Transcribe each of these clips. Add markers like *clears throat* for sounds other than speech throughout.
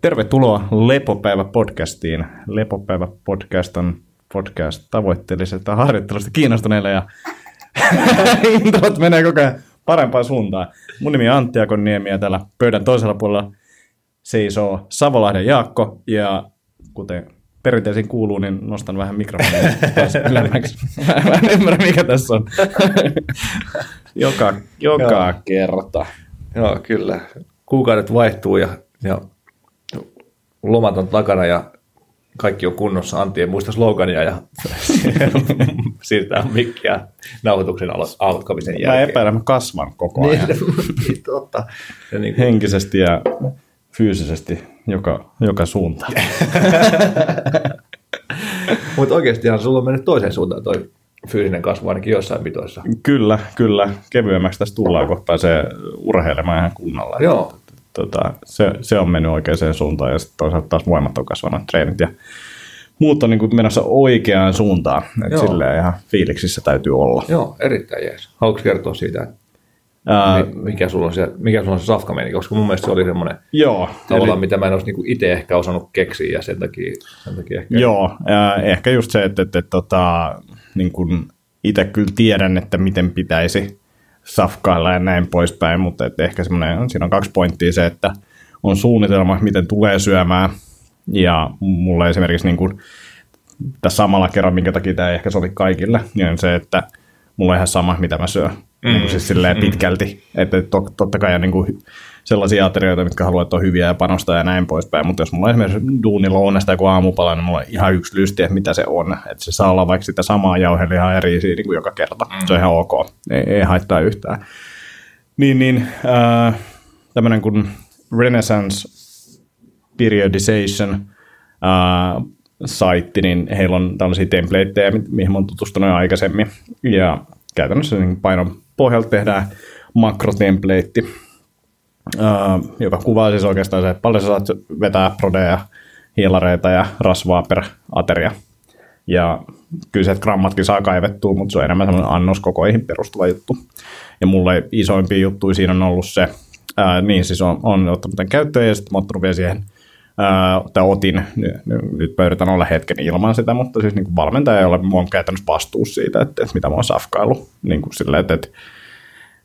Tervetuloa Lepopäivä-podcastiin. Lepopäivä-podcast on podcast tavoitteellisesta harjoittelusta kiinnostuneille ja *laughs* introt menee koko ajan parempaan suuntaan. Mun nimi on Antti Akoniemi ja täällä pöydän toisella puolella seisoo Savolahden Jaakko ja kuten perinteisiin kuuluu, niin nostan vähän mikrofonia *laughs* ylemmäksi. Mä en ymmärrä, mikä tässä on. *laughs* joka joka kerta. Joo, kyllä. Kuukaudet vaihtuu ja, ja lomat on takana ja kaikki on kunnossa. Antti ei muista slogania ja *laughs* siirtää mikkiä nauhoituksen alo- alkamisen Mä jälkeen. epäilen, mä kasvan koko ajan. Niin, *laughs* niin, totta. Ja niin kuin, Henkisesti ja fyysisesti joka, joka suuntaan. *laughs* mutta oikeastihan sulla on mennyt toiseen suuntaan toi fyysinen kasvu ainakin jossain mitoissa. Kyllä, kyllä. Kevyemmäksi tässä tullaan, kun pääsee urheilemaan ihan kunnolla. Joo. Tota, se, se, on mennyt oikeaan suuntaan ja sitten toisaalta taas voimat on kasvanut, treenit ja muut on niin kuin menossa oikeaan suuntaan. Et Joo. silleen ihan fiiliksissä täytyy olla. Joo, erittäin jees. Haluatko kertoa siitä, että Ää, mi- mikä sulla on se, mikä sulla on se safka meni, koska mun mielestä se oli semmoinen joo, tavallaan, mitä mä en olisi niinku itse ehkä osannut keksiä ja sen takia, sen takia ehkä. Joo, ää, ehkä just se, että, että, että tota, niin kun itse kyllä tiedän, että miten pitäisi safkailla ja näin poispäin, mutta että ehkä semmoinen, siinä on kaksi pointtia se, että on suunnitelma, miten tulee syömään, ja mulle esimerkiksi niin kuin, tässä samalla kerran, minkä takia tämä ei ehkä sovi kaikille, niin on se, että mulla on ihan sama, mitä mä syön. Mm. Niin kuin siis silleen pitkälti. Että to, totta kai on niin kuin sellaisia aterioita, mitkä haluaa, että on hyviä ja panostaa ja näin poispäin. Mutta jos mulla on esimerkiksi duunilounasta joku aamupala, niin mulla on ihan yksi lysti, että mitä se on. Että se saa olla vaikka sitä samaa jauhelihaa eri niin kuin joka kerta. Mm. Se on ihan ok. Ei, ei haittaa yhtään. Niin, niin äh, tämmöinen kuin Renaissance Periodization äh, saitti, niin heillä on tällaisia templateja, mi- mihin mä oon tutustunut aikaisemmin. Ja käytännössä niin painon pohjalta tehdään makrotemplate, joka kuvaa siis oikeastaan se, että paljon sä saat vetää prodeja, hielareita ja rasvaa per ateria. Ja kyllä se, että grammatkin saa kaivettua, mutta se on enemmän semmoinen annoskokoihin perustuva juttu. Ja mulle isoimpia juttuja siinä on ollut se, ää, niin siis on, on ottanut tämän käyttöön ja sitten mä oon siihen, ää, otin, nyt, mä yritän olla hetken ilman sitä, mutta siis niin valmentaja ei ole, mä oon käytännössä vastuus siitä, että, että mitä mä oon safkaillut. Niin kuin silleen, että, että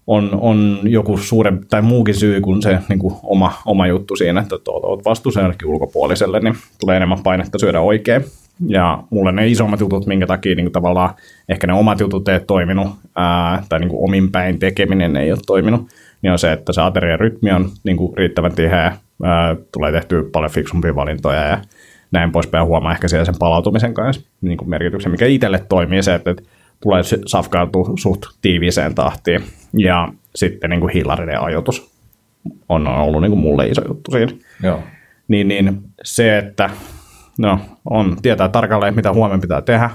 on, on joku suurempi tai muukin syy kuin se niin kuin oma, oma juttu siinä, että oot vastuussa jollekin ulkopuoliselle, niin tulee enemmän painetta syödä oikein. Ja mulle ne isommat jutut, minkä takia niin kuin tavallaan ehkä ne omat jutut ei toiminut, ää, tai niin kuin omin päin tekeminen ei ole toiminut, niin on se, että se aterian rytmi on niin kuin riittävän tiheä, ää, tulee tehtyä paljon fiksumpia valintoja ja näin poispäin. Huomaa ehkä siellä sen palautumisen kanssa niin kuin merkityksen, mikä itselle toimii se, että että tulee se- safkailtua suht tiiviiseen tahtiin. Ja sitten niin kuin hiilarinen ajoitus on ollut niin kuin mulle iso juttu siinä. Joo. Niin, niin se, että no, on, tietää tarkalleen, mitä huomenna pitää tehdä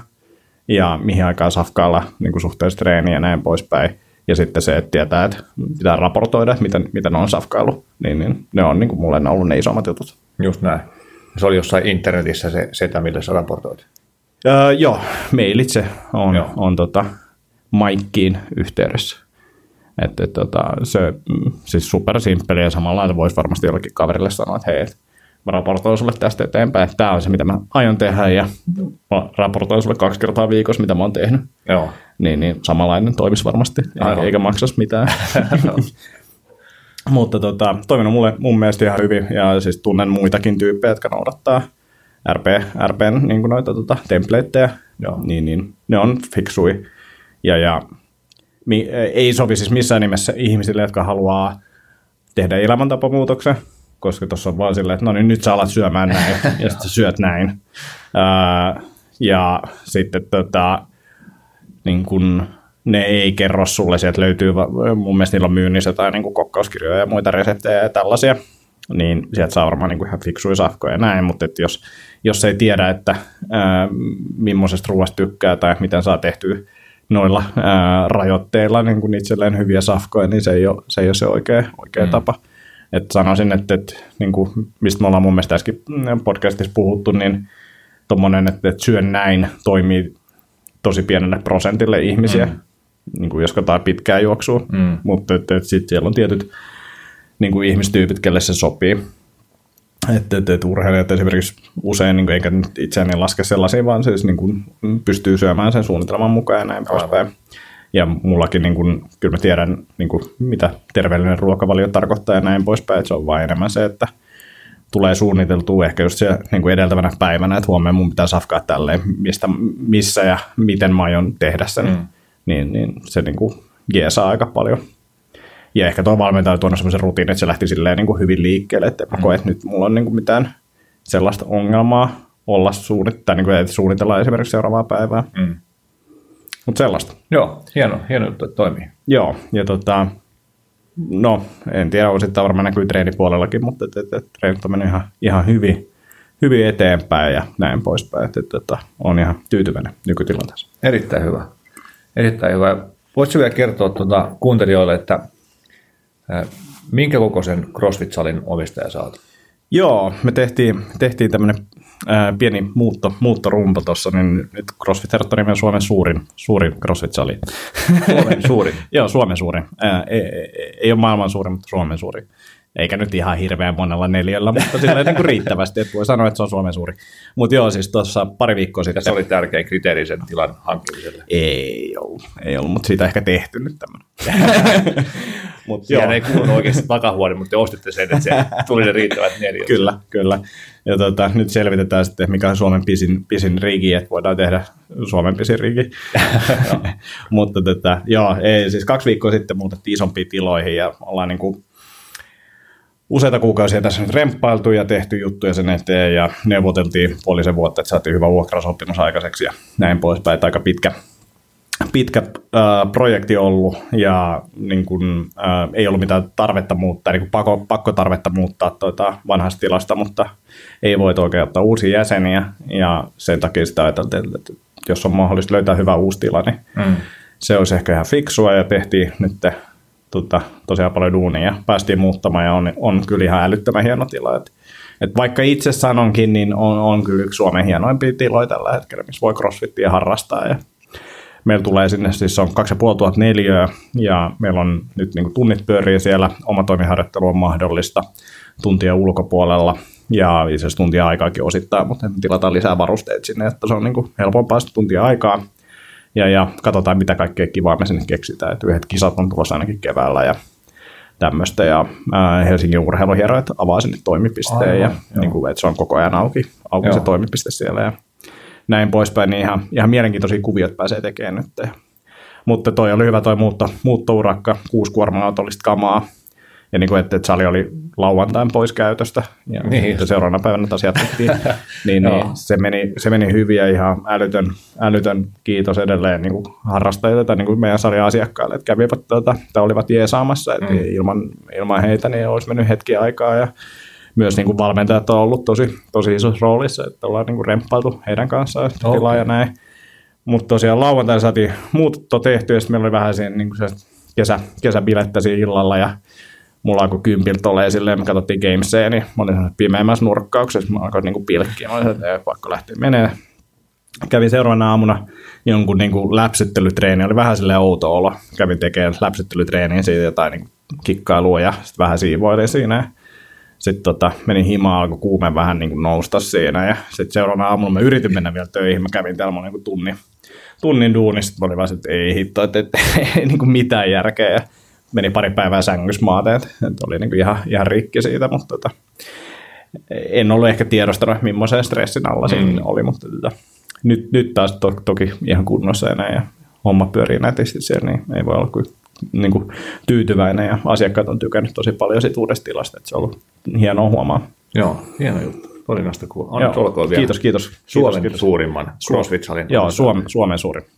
ja mihin aikaan safkailla niin kuin suhteessa treeniä ja näin poispäin. Ja sitten se, että tietää, että pitää raportoida, että miten, miten on safkailu. Niin, niin ne on niin kuin mulle ne on ollut ne isommat jutut. Just näin. Se oli jossain internetissä se setä, millä sä raportoit. Öö, joo, mailitse on, Joo. on tota, Maikkiin yhteydessä. Että et, tota, se siis supersimppeli ja samalla voisi varmasti jollekin kaverille sanoa, että hei, mä raportoin sulle tästä eteenpäin, että tämä on se, mitä mä aion tehdä ja mä raportoin sulle kaksi kertaa viikossa, mitä mä oon tehnyt. Joo. Niin, niin samanlainen toimisi varmasti, Aivan. eikä, maksas mitään. *laughs* Mutta tota, toiminut mulle mun mielestä ihan hyvin ja siis tunnen muitakin tyyppejä, jotka noudattaa RP, RPn niin kuin noita tota, templateja. Joo. Niin, niin, ne on fiksui. Ja, ja mi, ei sovi siis missään nimessä ihmisille, jotka haluaa tehdä elämäntapamuutoksen, koska tuossa on vaan silleen, että no niin nyt sä alat syömään näin, *laughs* ja sitten syöt näin. Ää, ja sitten tota, niin kun ne ei kerro sulle, sieltä löytyy, mun mielestä niillä on myynnissä jotain niin kokkauskirjoja ja muita reseptejä ja tällaisia, niin sieltä saa varmaan niin kuin ihan fiksuja safkoja ja näin, mutta että jos, jos ei tiedä, että ää, millaisesta ruoasta tykkää tai miten saa tehtyä noilla ää, rajoitteilla niin kuin itselleen hyviä safkoja, niin se ei ole se, ei ole se oikea, oikea mm. tapa. Et sanoisin, että, että niin kuin, mistä me ollaan mun mielestä äsken podcastissa puhuttu, niin tuommoinen, että, että syön näin toimii tosi pienelle prosentille ihmisiä, mm. niin kuin jos katsotaan pitkää juoksua, mm. mutta että, että sitten siellä on tietyt niin kuin ihmistyypit, kelle se sopii. Että, että, että urheilijat esimerkiksi usein, niin kuin, eikä nyt itseäni laske sellaisia, vaan siis niin kuin, pystyy syömään sen suunnitelman mukaan ja näin poispäin. Ja mullakin, niin kuin, kyllä mä tiedän, niin kuin, mitä terveellinen ruokavalio tarkoittaa ja näin poispäin, että se on vain enemmän se, että tulee suunniteltua ehkä just se niin kuin edeltävänä päivänä, että huomenna mun pitää safkaa tälleen, mistä, missä ja miten mä aion tehdä sen, mm. niin, niin se niin kuin jeesaa aika paljon. Ja ehkä tuo valmentaja on tuonut semmoisen rutiinin, että se lähti silleen niin kuin hyvin liikkeelle, että mä koen, että nyt mulla on niin kuin mitään sellaista ongelmaa olla suunnittaa, niin kuin, että suunnitellaan esimerkiksi seuraavaa päivää. Mm. Mutta sellaista. Joo, hieno, hieno juttu, että toimii. Joo, ja tota, no, en tiedä, osittain varmaan näkyy treenipuolellakin, mutta et, et, et, treenit on mennyt ihan, ihan hyvin, hyvin eteenpäin ja näin poispäin, että et, et, on ihan tyytyväinen nykytilanteessa. Erittäin hyvä. Erittäin hyvä. Voisitko vielä kertoa tuota kuuntelijoille, että minkä kokoisen CrossFit-salin omistaja saat? Joo, me tehtiin, tehtiin tämmöinen ää, pieni muutto, muuttorumpa tuossa, niin nyt CrossFit Herttori on Suomen suurin, suurin CrossFit-sali. Suomen suurin? *laughs* Joo, Suomen suurin. Ää, ei, ei, ei ole maailman suurin, mutta Suomen suurin. Eikä nyt ihan hirveän monella neljällä, mutta sillä niin kuin riittävästi, että voi sanoa, että se on Suomen suuri. Mutta joo, siis tuossa pari viikkoa sitten. Ja se oli tärkeä kriteeri sen tilan hankkimiselle. Ei ollut, ei ollut mutta siitä ehkä tehty nyt tämmöinen. *laughs* Mut Siihen joo. ei kuulu oikeasti takahuone, mutta te ostitte sen, että se tuli ne riittävät neljät. Kyllä, kyllä. Ja tota, nyt selvitetään sitten, mikä on Suomen pisin, pisin rigi, että voidaan tehdä Suomen pisin rigi. *laughs* mutta tota, joo, ei, siis kaksi viikkoa sitten muutettiin isompiin tiloihin ja ollaan niin kuin useita kuukausia tässä nyt remppailtu ja tehty juttuja sen eteen ja neuvoteltiin puolisen vuotta, että saatiin hyvä vuokrasopimus aikaiseksi ja näin poispäin. Aika pitkä, pitkä äh, projekti ollut ja niin kun, äh, ei ollut mitään tarvetta muuttaa, niin pakko, pakko tarvetta muuttaa tuota vanhasta tilasta, mutta ei voi oikein ottaa uusia jäseniä ja sen takia sitä ajateltiin, että jos on mahdollista löytää hyvä uusi tila, niin mm. se olisi ehkä ihan fiksua ja tehtiin nyt tota, tosiaan paljon duunia päästiin muuttamaan ja on, on kyllä ihan älyttömän hieno tila. Et, et vaikka itse sanonkin, niin on, on kyllä yksi Suomen hienoimpia tiloja tällä hetkellä, missä voi crossfittiä harrastaa. Ja meillä tulee sinne, siis on 2500 neliöä ja meillä on nyt niin tunnit pyörii siellä, oma toimiharjoittelu on mahdollista tuntia ulkopuolella. Ja itse asiassa tuntia aikaakin osittain, mutta tilataan lisää varusteita sinne, että se on niin kuin helpompaa tuntia aikaa ja, ja katsotaan, mitä kaikkea kivaa me sinne keksitään. Että yhdet kisat on tulossa ainakin keväällä ja tämmöistä. Ja ää, Helsingin urheiluhieroit avaa sinne toimipisteen Aivan, ja niin kuin, että se on koko ajan auki, auki se toimipiste siellä ja näin poispäin. Niin ihan, ihan mielenkiintoisia kuviot pääsee tekemään nyt. Mutta toi oli hyvä toi muutto, muuttourakka, kuusi kuorma-autollista kamaa, ja niin kuin, että, että sali oli lauantain pois käytöstä, ja niin. seuraavana päivänä taas jatkettiin, *laughs* niin, niin se, meni, se meni hyvin ja ihan älytön, älytön kiitos edelleen niin kuin harrastajille tai niin kuin meidän salin asiakkaille, että kävivät tuota, tai olivat jeesaamassa, että mm. ilman, ilman heitä niin olisi mennyt hetki aikaa, ja myös niin kuin valmentajat on ollut tosi, tosi isossa roolissa, että ollaan niin kuin remppailtu heidän kanssaan okay. ja näin. Mutta tosiaan lauantaina saatiin muutto tehty ja sitten meillä oli vähän siinä niin kuin se kesä, kesäbilettä siinä illalla ja mulla alkoi kympiltä ole silleen, me katsottiin Gameseen, niin mä olin pimeämmässä nurkkauksessa, mä alkoin niinku pilkkiä, mä olin, että pakko lähteä menee. Kävin seuraavana aamuna jonkun niinku läpsyttelytreeni, oli vähän silleen outo olo. Kävin tekemään läpsyttelytreeniä siitä jotain niinku kikkailua ja sitten vähän siivoilin siinä. Sitten tota, menin himaan, alkoi kuume vähän niin nousta siinä ja sitten seuraavana aamulla mä yritin mennä vielä töihin. Mä kävin täällä niin tunnin, tunnin duunista, mä olin vaan, että ei hitto, että, *laughs* ei niin kuin mitään järkeä. Ja meni pari päivää sängyssä maateet, että oli niin kuin ihan, ihan rikki siitä, mutta tota, en ollut ehkä tiedostanut, millaisen stressin alla siinä mm. oli, mutta tota, nyt, nyt taas to, toki ihan kunnossa näin, ja homma pyörii nätisti siellä, niin ei voi olla kuin, niin kuin tyytyväinen, ja asiakkaat on tykännyt tosi paljon siitä uudesta tilasta, että se on ollut hienoa huomaa. Joo, hieno juttu. Porinasta kuulla. Joo, olkoon vielä. Kiitos, kiitos. Suomen kiitos, kiitos. suurimman CrossFit-salin. Joo, Suomen, Suomen suurin. *laughs*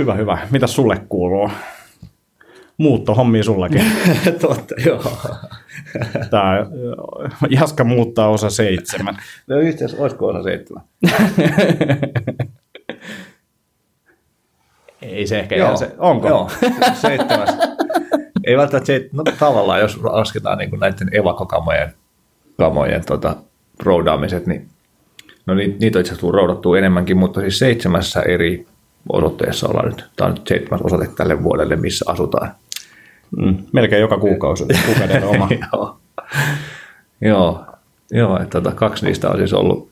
Hyvä, hyvä. Mitä sulle kuuluu? Muutto hommi sullakin. *laughs* Totta, joo. *laughs* Tämä Jaska muuttaa osa seitsemän. No itse asiassa, olisiko osa seitsemän? *laughs* Ei se ehkä joo, se, onko? Joo, seitsemäs. Ei välttämättä se, no tavallaan jos lasketaan niin kuin näiden evakokamojen kamojen tota, roudaamiset, niin no niitä on itse asiassa roudattua enemmänkin, mutta siis seitsemässä eri osoitteessa ollaan nyt. Tämä on nyt seitsemäs osoite tälle vuodelle, missä asutaan. Mm, melkein joka kuukausi, *laughs* kuukauden oma. Joo. joo, joo että tota, kaksi niistä on siis ollut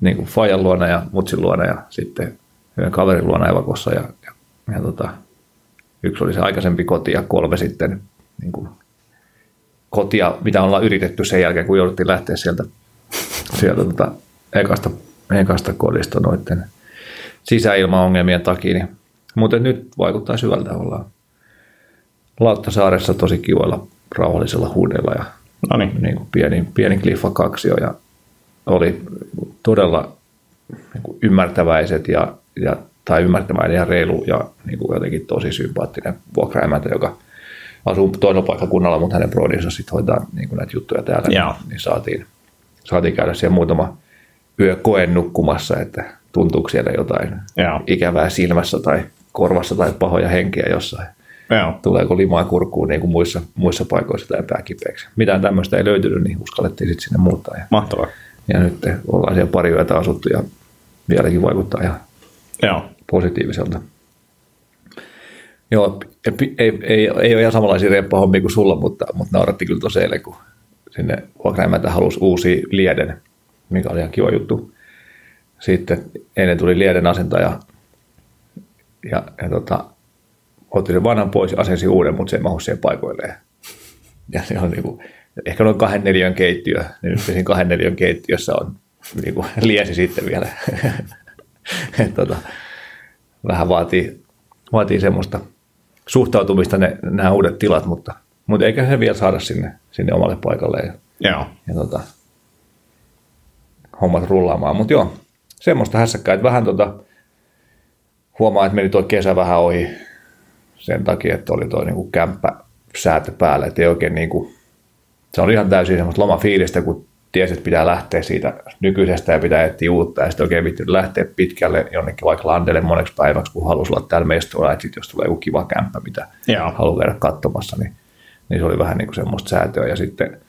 niin kuin Fajan luona ja Mutsin luona ja sitten yhden kaverin luona evakossa ja, ja, ja tota, yksi oli se aikaisempi koti ja kolme sitten niin kuin kotia, mitä ollaan yritetty sen jälkeen, kun jouduttiin lähteä sieltä, sieltä tota, ekasta, ekasta kodista noiden sisäilmaongelmien takia. Niin. Mutta nyt vaikuttaa syvältä, ollaan Lauttasaaressa tosi kivoilla rauhallisella huudella ja No niin. niin kuin pieni, pieni kliffa kaksio ja oli todella niin kuin ymmärtäväiset ja, ja, tai ymmärtäväinen ja reilu ja niin kuin jotenkin tosi sympaattinen vuokraemäntä, joka asuu toisella paikkakunnalla, mutta hänen brodinsa sitten hoitaa niin kuin näitä juttuja täällä, Joo. niin, niin saatiin, saatiin käydä siellä muutama yö koen nukkumassa, että tuntuuko siellä jotain Joo. ikävää silmässä tai korvassa tai pahoja henkiä jossain Joo. tuleeko limaa kurkkuun niin kuin muissa, muissa paikoissa tai pää kipeäksi. Mitään tämmöistä ei löytynyt, niin uskallettiin sitten sinne muuttaa. Ja, Mahtavaa. ja nyt ollaan siellä pari yötä asuttu ja vieläkin vaikuttaa ihan Joo. positiiviselta. Joo, ei, ei, ei, ei ole ihan samanlaisia reppahommia kuin sulla, mutta, mutta nauratti kyllä tosi eilen, kun sinne vuokraimäntä halusi uusi lieden, mikä oli ihan kiva juttu. Sitten eilen tuli lieden asentaja ja, ja tota, otti sen vanhan pois ja asensi uuden, mutta se ei mahu siihen paikoilleen. Ja se on niin kuin, ehkä noin kahden neljän keittiö, niin nyt siinä kahden neljän keittiössä on niin kuin liesi sitten vielä. *laughs* Et tota, vähän vaatii, vaatii semmoista suhtautumista ne, nämä uudet tilat, mutta, mutta eikä se vielä saada sinne, sinne omalle paikalle ja, Joo. ja tota, hommat rullaamaan. Mutta joo, semmoista hässäkkää, että vähän tota, huomaa, että meni tuo kesä vähän ohi sen takia, että oli tuo niinku kämppä säätö päällä, että ei oikein niinku, se oli ihan täysin semmoista lomafiilistä, kun tiesi, että pitää lähteä siitä nykyisestä ja pitää etsiä uutta, ja sitten oikein vittu lähteä pitkälle jonnekin vaikka landelle moneksi päiväksi, kun halusi olla täällä mestoilla, että sit jos tulee joku kiva kämppä, mitä Joo. haluaa käydä katsomassa, niin, niin se oli vähän niin kuin semmoista säätöä, ja sitten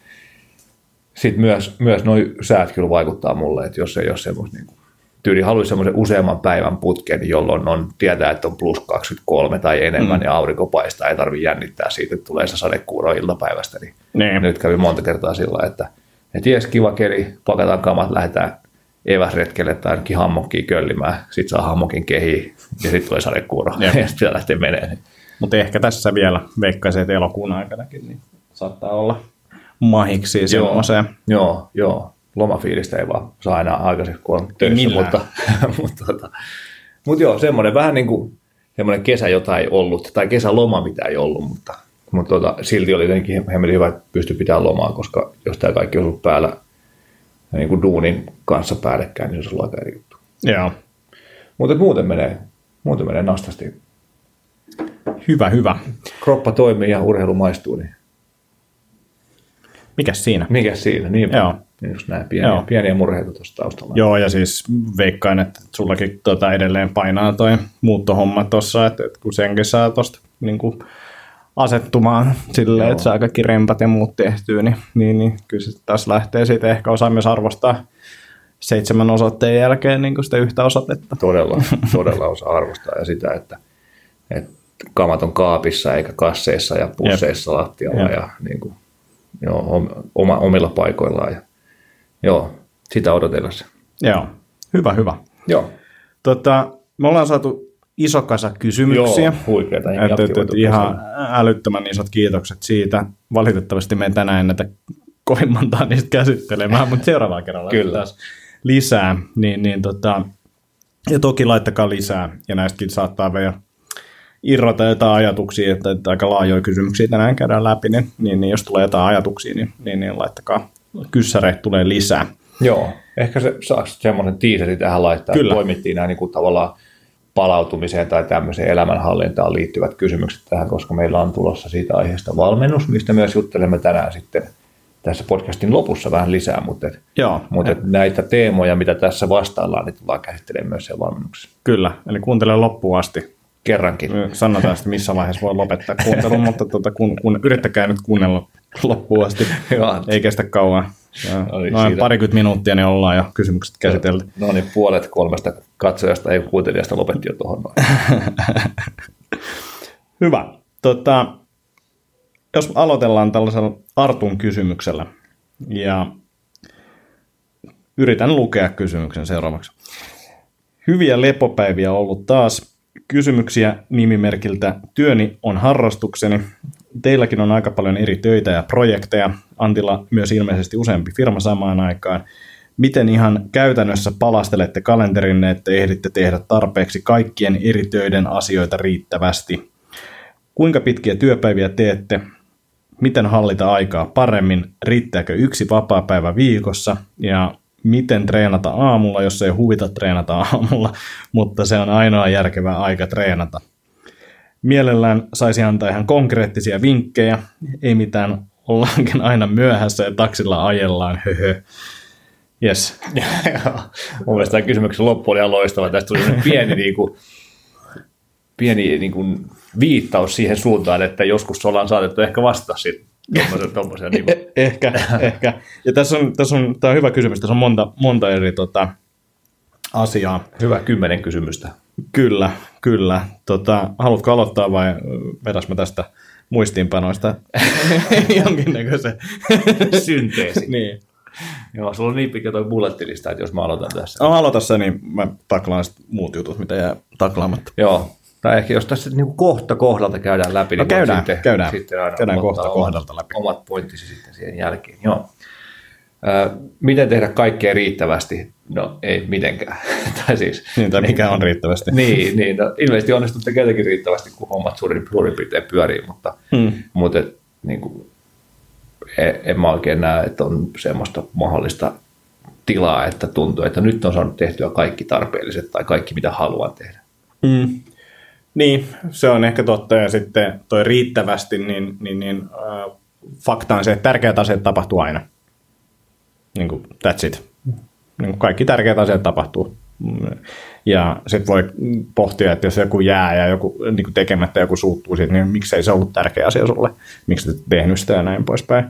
sit myös, myös nuo säät kyllä vaikuttaa mulle, että jos ei ole semmoista niin kuin, tyyli haluaisi semmoisen useamman päivän putken, jolloin on, tietää, että on plus 23 tai enemmän mm. ja aurinko paistaa, ei tarvitse jännittää siitä, että tulee se sadekuuro iltapäivästä, niin Niin. nyt kävi monta kertaa sillä että, että jes, kiva keli, pakataan kamat, lähdetään eväsretkelle tai ainakin hammokkiin köllimään, sitten saa hammokin kehiin ja sitten tulee sadekuuro *laughs* ja sitten lähteä menemään. Niin. Mutta ehkä tässä vielä veikkaisin, että elokuun aikanakin niin saattaa olla mahiksi semmoiseen. Joo, joo. Lomafiilistä ei vaan saa enää aikaisemmin, kun on töissä, millään. mutta, *laughs* mutta, tota, mutta joo, semmoinen vähän niin kuin semmoinen kesä, jota ei ollut, tai kesäloma, mitä ei ollut, mutta, mutta tota, silti oli jotenkin hemmetin hyvä, että pystyi pitämään lomaa, koska jos tämä kaikki on ollut päällä niin kuin duunin kanssa päällekkäin, niin se on aika eri juttu. Joo. Mutta muuten menee, muuten menee nastasti. Hyvä, hyvä. Kroppa toimii ja urheilu maistuu, niin Mikäs siinä? mikä siinä? Niin, Joo. Niin just näin, pieniä, Joo. pieniä murheita tuossa taustalla. Joo, ja siis veikkaan, että sullakin tota edelleen painaa toi muuttohomma tuossa, että, että kun senkin saa tuosta niin asettumaan silleen, Joo. että saa kaikki rempat ja muut tehtyä, niin, niin, niin kyllä se taas lähtee siitä ehkä osaa myös arvostaa seitsemän osoitteen jälkeen niin kuin sitä yhtä osoitetta. todella, *laughs* todella osaa arvostaa ja sitä, että, että kamat on kaapissa eikä kasseissa ja pusseissa lattialla Jep. ja niin kuin, joo, om- oma, omilla paikoillaan. Ja, joo, sitä odotellessa. Joo, hyvä, hyvä. Joo, Tota, me ollaan saatu iso kasa kysymyksiä. joo huikeita. Et, et, et, ihan älyttömän isot kiitokset siitä. Valitettavasti me ei tänään näitä kovin montaa niistä käsittelemään, mutta seuraavalla kerralla Kyllä. taas lisää. Niin, niin tota, ja toki laittakaa lisää, ja näistäkin saattaa vielä irrota jotain ajatuksia, että, että aika laajoja kysymyksiä tänään käydään läpi, niin, niin, niin jos tulee jotain ajatuksia, niin, niin, niin laittakaa. Kyssäreitä tulee lisää. Joo, ehkä se saisi semmoinen tiiseri tähän laittaa, Kyllä. että poimittiin nämä niin kuin tavallaan palautumiseen tai tämmöiseen elämänhallintaan liittyvät kysymykset tähän, koska meillä on tulossa siitä aiheesta valmennus, mistä myös juttelemme tänään sitten tässä podcastin lopussa vähän lisää, mutta, et, Joo, mutta et näitä teemoja, mitä tässä vastaillaan, niin tullaan käsittelemään myös siellä valmennuksessa. kyllä. Eli kuuntele loppuun asti. Kerrankin. Sanotaan sitten, missä vaiheessa voi lopettaa kuuntelun, mutta tuota, kun, kun, yrittäkää nyt kuunnella *laughs* loppuun asti. Ei kestä kauan. Ja Noin siinä. parikymmentä minuuttia, niin ollaan jo kysymykset käsitelty. No niin, puolet kolmesta katsojasta, ei kuuntelijasta lopetti jo tuohon noin. *laughs* Hyvä. Tota, jos aloitellaan tällaisella Artun kysymyksellä, Ja yritän lukea kysymyksen seuraavaksi. Hyviä lepopäiviä ollut taas. Kysymyksiä nimimerkiltä Työni on harrastukseni. Teilläkin on aika paljon eri töitä ja projekteja. Antilla myös ilmeisesti useampi firma samaan aikaan. Miten ihan käytännössä palastelette kalenterinne, että ehditte tehdä tarpeeksi kaikkien eri töiden asioita riittävästi? Kuinka pitkiä työpäiviä teette? Miten hallita aikaa paremmin? Riittääkö yksi vapaa-päivä viikossa? Ja miten treenata aamulla, jos ei huvita treenata aamulla, *laughs* mutta se on ainoa järkevä aika treenata. Mielellään saisi antaa ihan konkreettisia vinkkejä, ei mitään ollaankin aina myöhässä ja taksilla ajellaan, höhö. Yes. *laughs* Mun mielestä tämä kysymyksen loppu oli ihan loistava. Tästä tuli pieni, niin kuin, pieni niin kuin, viittaus siihen suuntaan, että joskus ollaan saatettu ehkä vastata siitä tommosen, tommosen, *laughs* niin kuin. Eh- ehkä, ehkä. Ja tässä on, tässä on, tämä on hyvä kysymys, tässä on monta, monta eri tota, asiaa. Hyvä kymmenen kysymystä. Kyllä, kyllä. Tota, haluatko aloittaa vai vedäs mä tästä muistiinpanoista *laughs* jonkinnäköisen *laughs* Synteesi. niin. Joo, sulla on niin pitkä toi bullettilista, että jos mä aloitan tässä. No, aloita se, niin mä taklaan muut jutut, mitä jää taklaamatta. Joo. Tai ehkä jos tässä niin kohta kohdalta käydään läpi, No niin käydään, sitten, käydään. sitten aina Käydään kohta kohdalta läpi. Omat pointtisi sitten siihen jälkeen. Joo. Miten tehdä kaikkea riittävästi? No ei mitenkään. *laughs* tai siis, Niin, tai mikä on riittävästi. *laughs* niin, niin no, ilmeisesti onnistutte jotenkin riittävästi, kun hommat suurin, suurin piirtein pyörii, mutta, Mm. mutta et, niin kuin, en, en mä oikein näe, että on semmoista mahdollista tilaa, että tuntuu, että nyt on saanut tehtyä kaikki tarpeelliset tai kaikki, mitä haluan tehdä. Mm. Niin, se on ehkä totta. Ja sitten toi riittävästi, niin, niin, niin äh, fakta on se, että tärkeät asiat tapahtuu aina. Niin kuin, that's it. Niin kuin kaikki tärkeät asiat tapahtuu. Ja sitten voi pohtia, että jos joku jää ja joku niin kuin tekemättä joku suuttuu siitä, niin miksei se ollut tärkeä asia sulle, miksi et tehnyt sitä ja näin poispäin.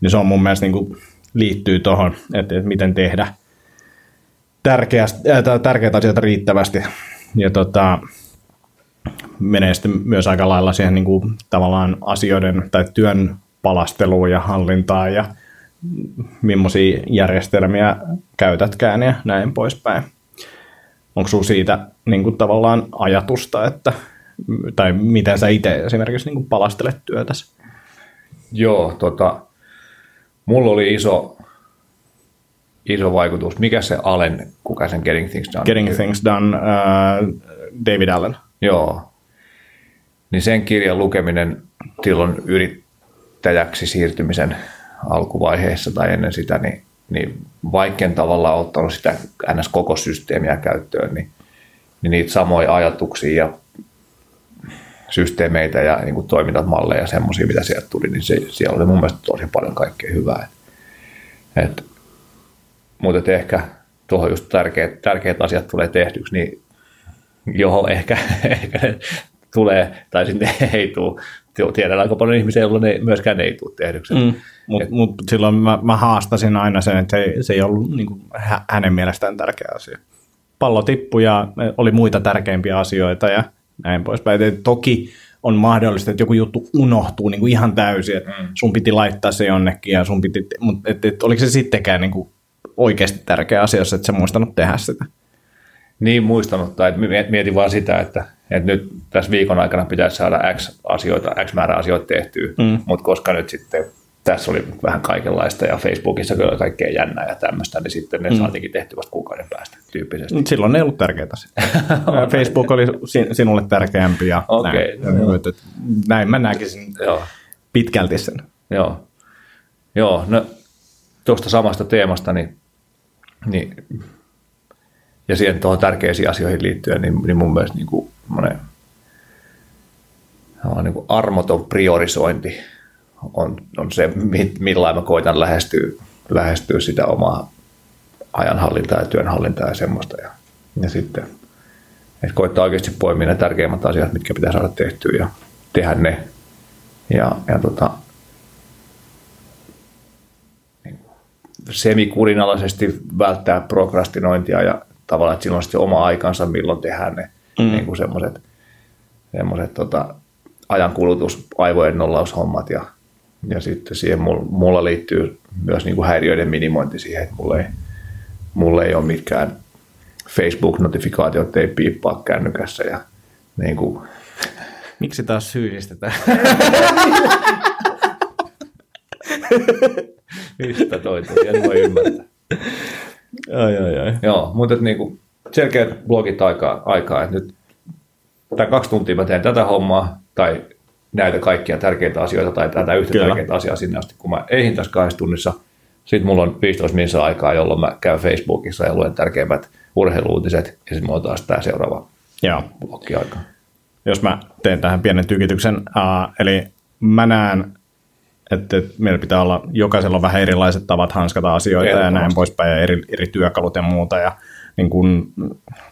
Niin se on mun mielestä niin kuin, liittyy tuohon, että, että miten tehdä tärkeästi, äh, tai tärkeitä asioita riittävästi. Ja tota, menee sitten myös aika lailla siihen niin kuin, tavallaan asioiden tai työn palasteluun ja hallintaan ja millaisia järjestelmiä käytätkään ja näin poispäin. Onko sinulla siitä niin kuin, tavallaan ajatusta, että, tai miten sä itse esimerkiksi niin kuin, palastelet työtäsi? Joo, tota, mulla oli iso, iso vaikutus. Mikä se Allen, kuka sen Getting Things Done? Getting Things Done, uh, David Allen. Joo. Niin sen kirjan lukeminen silloin yrittäjäksi siirtymisen alkuvaiheessa tai ennen sitä, niin, niin vaikken tavallaan ottanut sitä ns. koko systeemiä käyttöön, niin, niin niitä samoja ajatuksia ja systeemeitä ja niin kuin toimintamalleja ja semmoisia, mitä sieltä tuli, niin se, siellä oli mun mielestä tosi paljon kaikkea hyvää. Et, et, mutta ehkä tuohon just tärkeät, tärkeät asiat tulee tehdyksi, niin joo, ehkä, *laughs* ehkä tulee, tai sitten ei tule. Tiedän aika paljon ihmisiä, joilla ne myöskään ei tule tehdyksi. Mm. Mutta mut silloin mä, mä haastasin aina sen, että se, ei- se ei ollut niin kuin, hä, hänen mielestään tärkeä asia. Pallo tippui ja oli muita tärkeimpiä asioita ja näin poispäin. Et toki on mahdollista, että joku juttu unohtuu niin kuin ihan täysin, että mm. sun piti laittaa se jonnekin, ja sun piti, mutta et, et, oliko se sittenkään niin kuin oikeasti tärkeä asia, jos et sä muistanut tehdä sitä. Niin muistanut, tai miet- mietin vaan sitä, että, että nyt tässä viikon aikana pitäisi saada X, asioita, X määrä asioita tehtyä, mm. mutta koska nyt sitten tässä oli vähän kaikenlaista ja Facebookissa kyllä kaikkea jännää ja tämmöistä, niin sitten ne mm. saatiinkin tehty vasta kuukauden päästä tyyppisesti. Silloin ei ollut asia. *laughs* Facebook oli sin- sinulle tärkeämpi ja Okei, näin. no joo. Näin mä näkisin Joo. pitkälti sen. Joo, Joo no tuosta samasta teemasta, niin, niin ja siihen tuohon tärkeisiin asioihin liittyen, niin, niin mun mielestä niin kuin monen, niin kuin armoton priorisointi on, on se, mi- millä mä koitan lähestyä, lähestyä sitä omaa ajanhallintaa ja työnhallintaa ja semmoista. Ja, ja sitten että koittaa oikeasti poimia ne tärkeimmät asiat, mitkä pitää saada tehtyä ja tehdä ne. Ja, ja tota, semikurinalaisesti välttää prokrastinointia ja tavallaan, että silloin on sitten oma aikansa, milloin tehdään ne mm. niin kuin semmoiset, semmoiset tota, ajankulutus, aivojen nollaushommat ja, ja sitten siihen mulla, mulla liittyy myös niin kuin häiriöiden minimointi siihen, että mulle ei, mulle ei ole mitkään Facebook-notifikaatiot ei piippaa kännykässä ja niin kuin, Miksi taas syyllistetään? *laughs* mistä toi tuli, en voi ymmärtää. Ai, ai, ai. Joo, mutta että niinku selkeät blogit aikaa, aikaa, että nyt tai kaksi tuntia mä teen tätä hommaa, tai näitä kaikkia tärkeitä asioita, tai tätä yhtä Kyllä. tärkeitä asiaa sinne asti, kun mä eihin tässä kahdessa tunnissa. Sitten mulla on 15 minuuttia aikaa, jolloin mä käyn Facebookissa ja luen tärkeimmät urheiluutiset, ja sitten mulla on taas tämä seuraava Joo. blokki aika. jos mä teen tähän pienen tykityksen. Uh, eli mä näen, että, että meillä pitää olla, jokaisella on vähän erilaiset tavat hanskata asioita ja näin poispäin, ja eri, eri työkalut ja muuta. Ja niin kun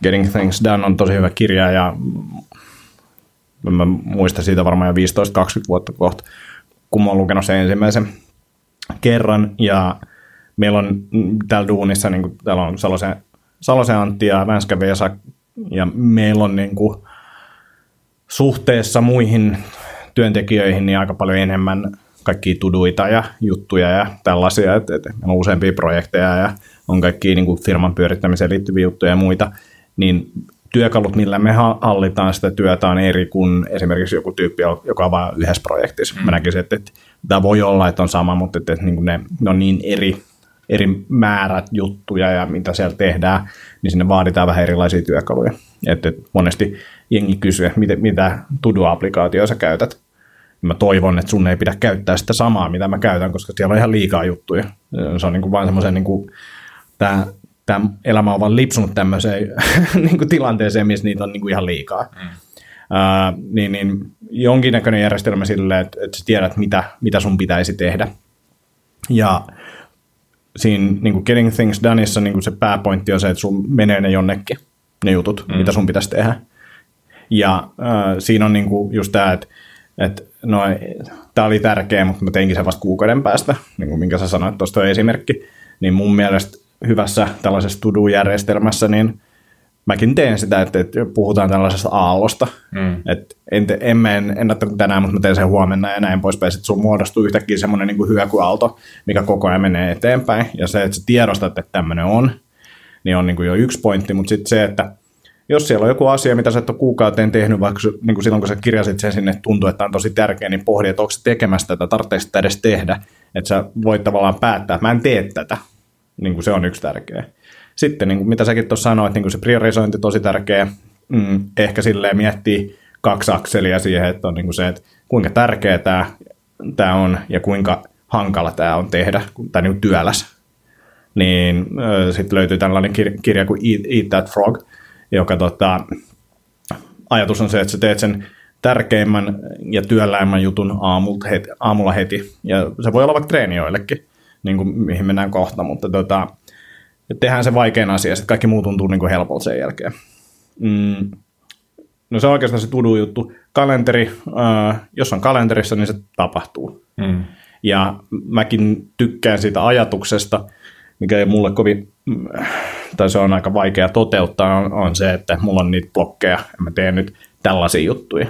Getting Things Done on tosi hyvä kirja, ja mä muistan siitä varmaan jo 15-20 vuotta kohta, kun mä oon lukenut sen ensimmäisen kerran, ja meillä on täällä duunissa, niin kuin, täällä on Salosen, Salosen Antti ja Vänskä Vesa, ja meillä on niin kuin, suhteessa muihin työntekijöihin niin aika paljon enemmän kaikkia tuduita ja juttuja ja tällaisia, että, että meillä on useampia projekteja ja on kaikkia niin kuin firman pyörittämiseen liittyviä juttuja ja muita, niin työkalut, millä me ha- hallitaan sitä työtä on eri kuin esimerkiksi joku tyyppi, joka on vain yhdessä projektissa. Mm. Mä näkisin, että, että tämä voi olla, että on sama, mutta että, että niin kuin ne, ne on niin eri, eri määrät juttuja ja mitä siellä tehdään, niin sinne vaaditaan vähän erilaisia työkaluja. Että että monesti jengi kysyy, mitä, mitä to-do-applikaatioa sä käytät. Mä toivon, että sun ei pidä käyttää sitä samaa, mitä mä käytän, koska siellä on ihan liikaa juttuja. Se on niin kuin vaan semmoisen, niin kuin, tämä, tämä elämä on vaan lipsunut tämmöiseen *laughs* niin kuin tilanteeseen, missä niitä on niin kuin ihan liikaa. Mm. Uh, niin, niin jonkinnäköinen järjestelmä sille, että, että sä tiedät, mitä, mitä sun pitäisi tehdä. Ja siinä niin kuin Getting Things Doneissa niin kuin se pääpointti on se, että sun menee ne jonnekin, ne jutut, mm. mitä sun pitäisi tehdä. Ja äh, siinä on niin kuin just tämä, että, että no, tämä oli tärkeä, mutta mä teinkin sen vasta kuukauden päästä, niin kuin minkä sä sanoit, tuosta on esimerkki. Niin mun mielestä hyvässä tällaisessa to-do-järjestelmässä, niin mäkin teen sitä, että, että puhutaan tällaisesta aallosta. Mm. Että en, te, en, en ennättänyt tänään, mutta mä teen sen huomenna ja näin poispäin. Sitten sun muodostuu yhtäkkiä semmoinen niin hyökyaalto, mikä koko ajan menee eteenpäin. Ja se, että sä tiedostat, että tämmöinen on, niin on niin kuin jo yksi pointti. Mutta sitten se, että jos siellä on joku asia, mitä sä et ole kuukauteen tehnyt, vaikka niin kuin silloin kun sä kirjasit sen sinne, tuntuu, että tämä on tosi tärkeä, niin pohdi, että onko se tekemässä tätä, tarvitseeko sitä edes tehdä. Että sä voit tavallaan päättää, että mä en tee tätä. Niin kuin se on yksi tärkeä. Sitten niin kuin mitä säkin tuossa sanoit, niin kuin se priorisointi tosi tärkeä. Mm, ehkä silleen miettii kaksi akselia siihen, että on niin kuin se, että kuinka tärkeä tämä, tämä on ja kuinka hankala tämä on tehdä, tai niin kuin työläs. Niin sitten löytyy tällainen kir- kirja kuin Eat, Eat That Frog, joka tota, ajatus on se, että sä teet sen tärkeimmän ja työläimmän jutun aamulta heti, aamulla heti. Ja se voi olla vaikka treenijoillekin, niin kuin mihin mennään kohta, mutta tota, tehdään se vaikein asia, sitten kaikki muu tuntuu niin kuin helpolta sen jälkeen. Mm. No se on oikeastaan se tudu juttu. Kalenteri, äh, jos on kalenterissa, niin se tapahtuu. Mm. Ja mäkin tykkään siitä ajatuksesta, mikä ei mulle kovin, tai se on aika vaikea toteuttaa, on, on se, että mulla on niitä blokkeja, ja mä teen nyt tällaisia juttuja,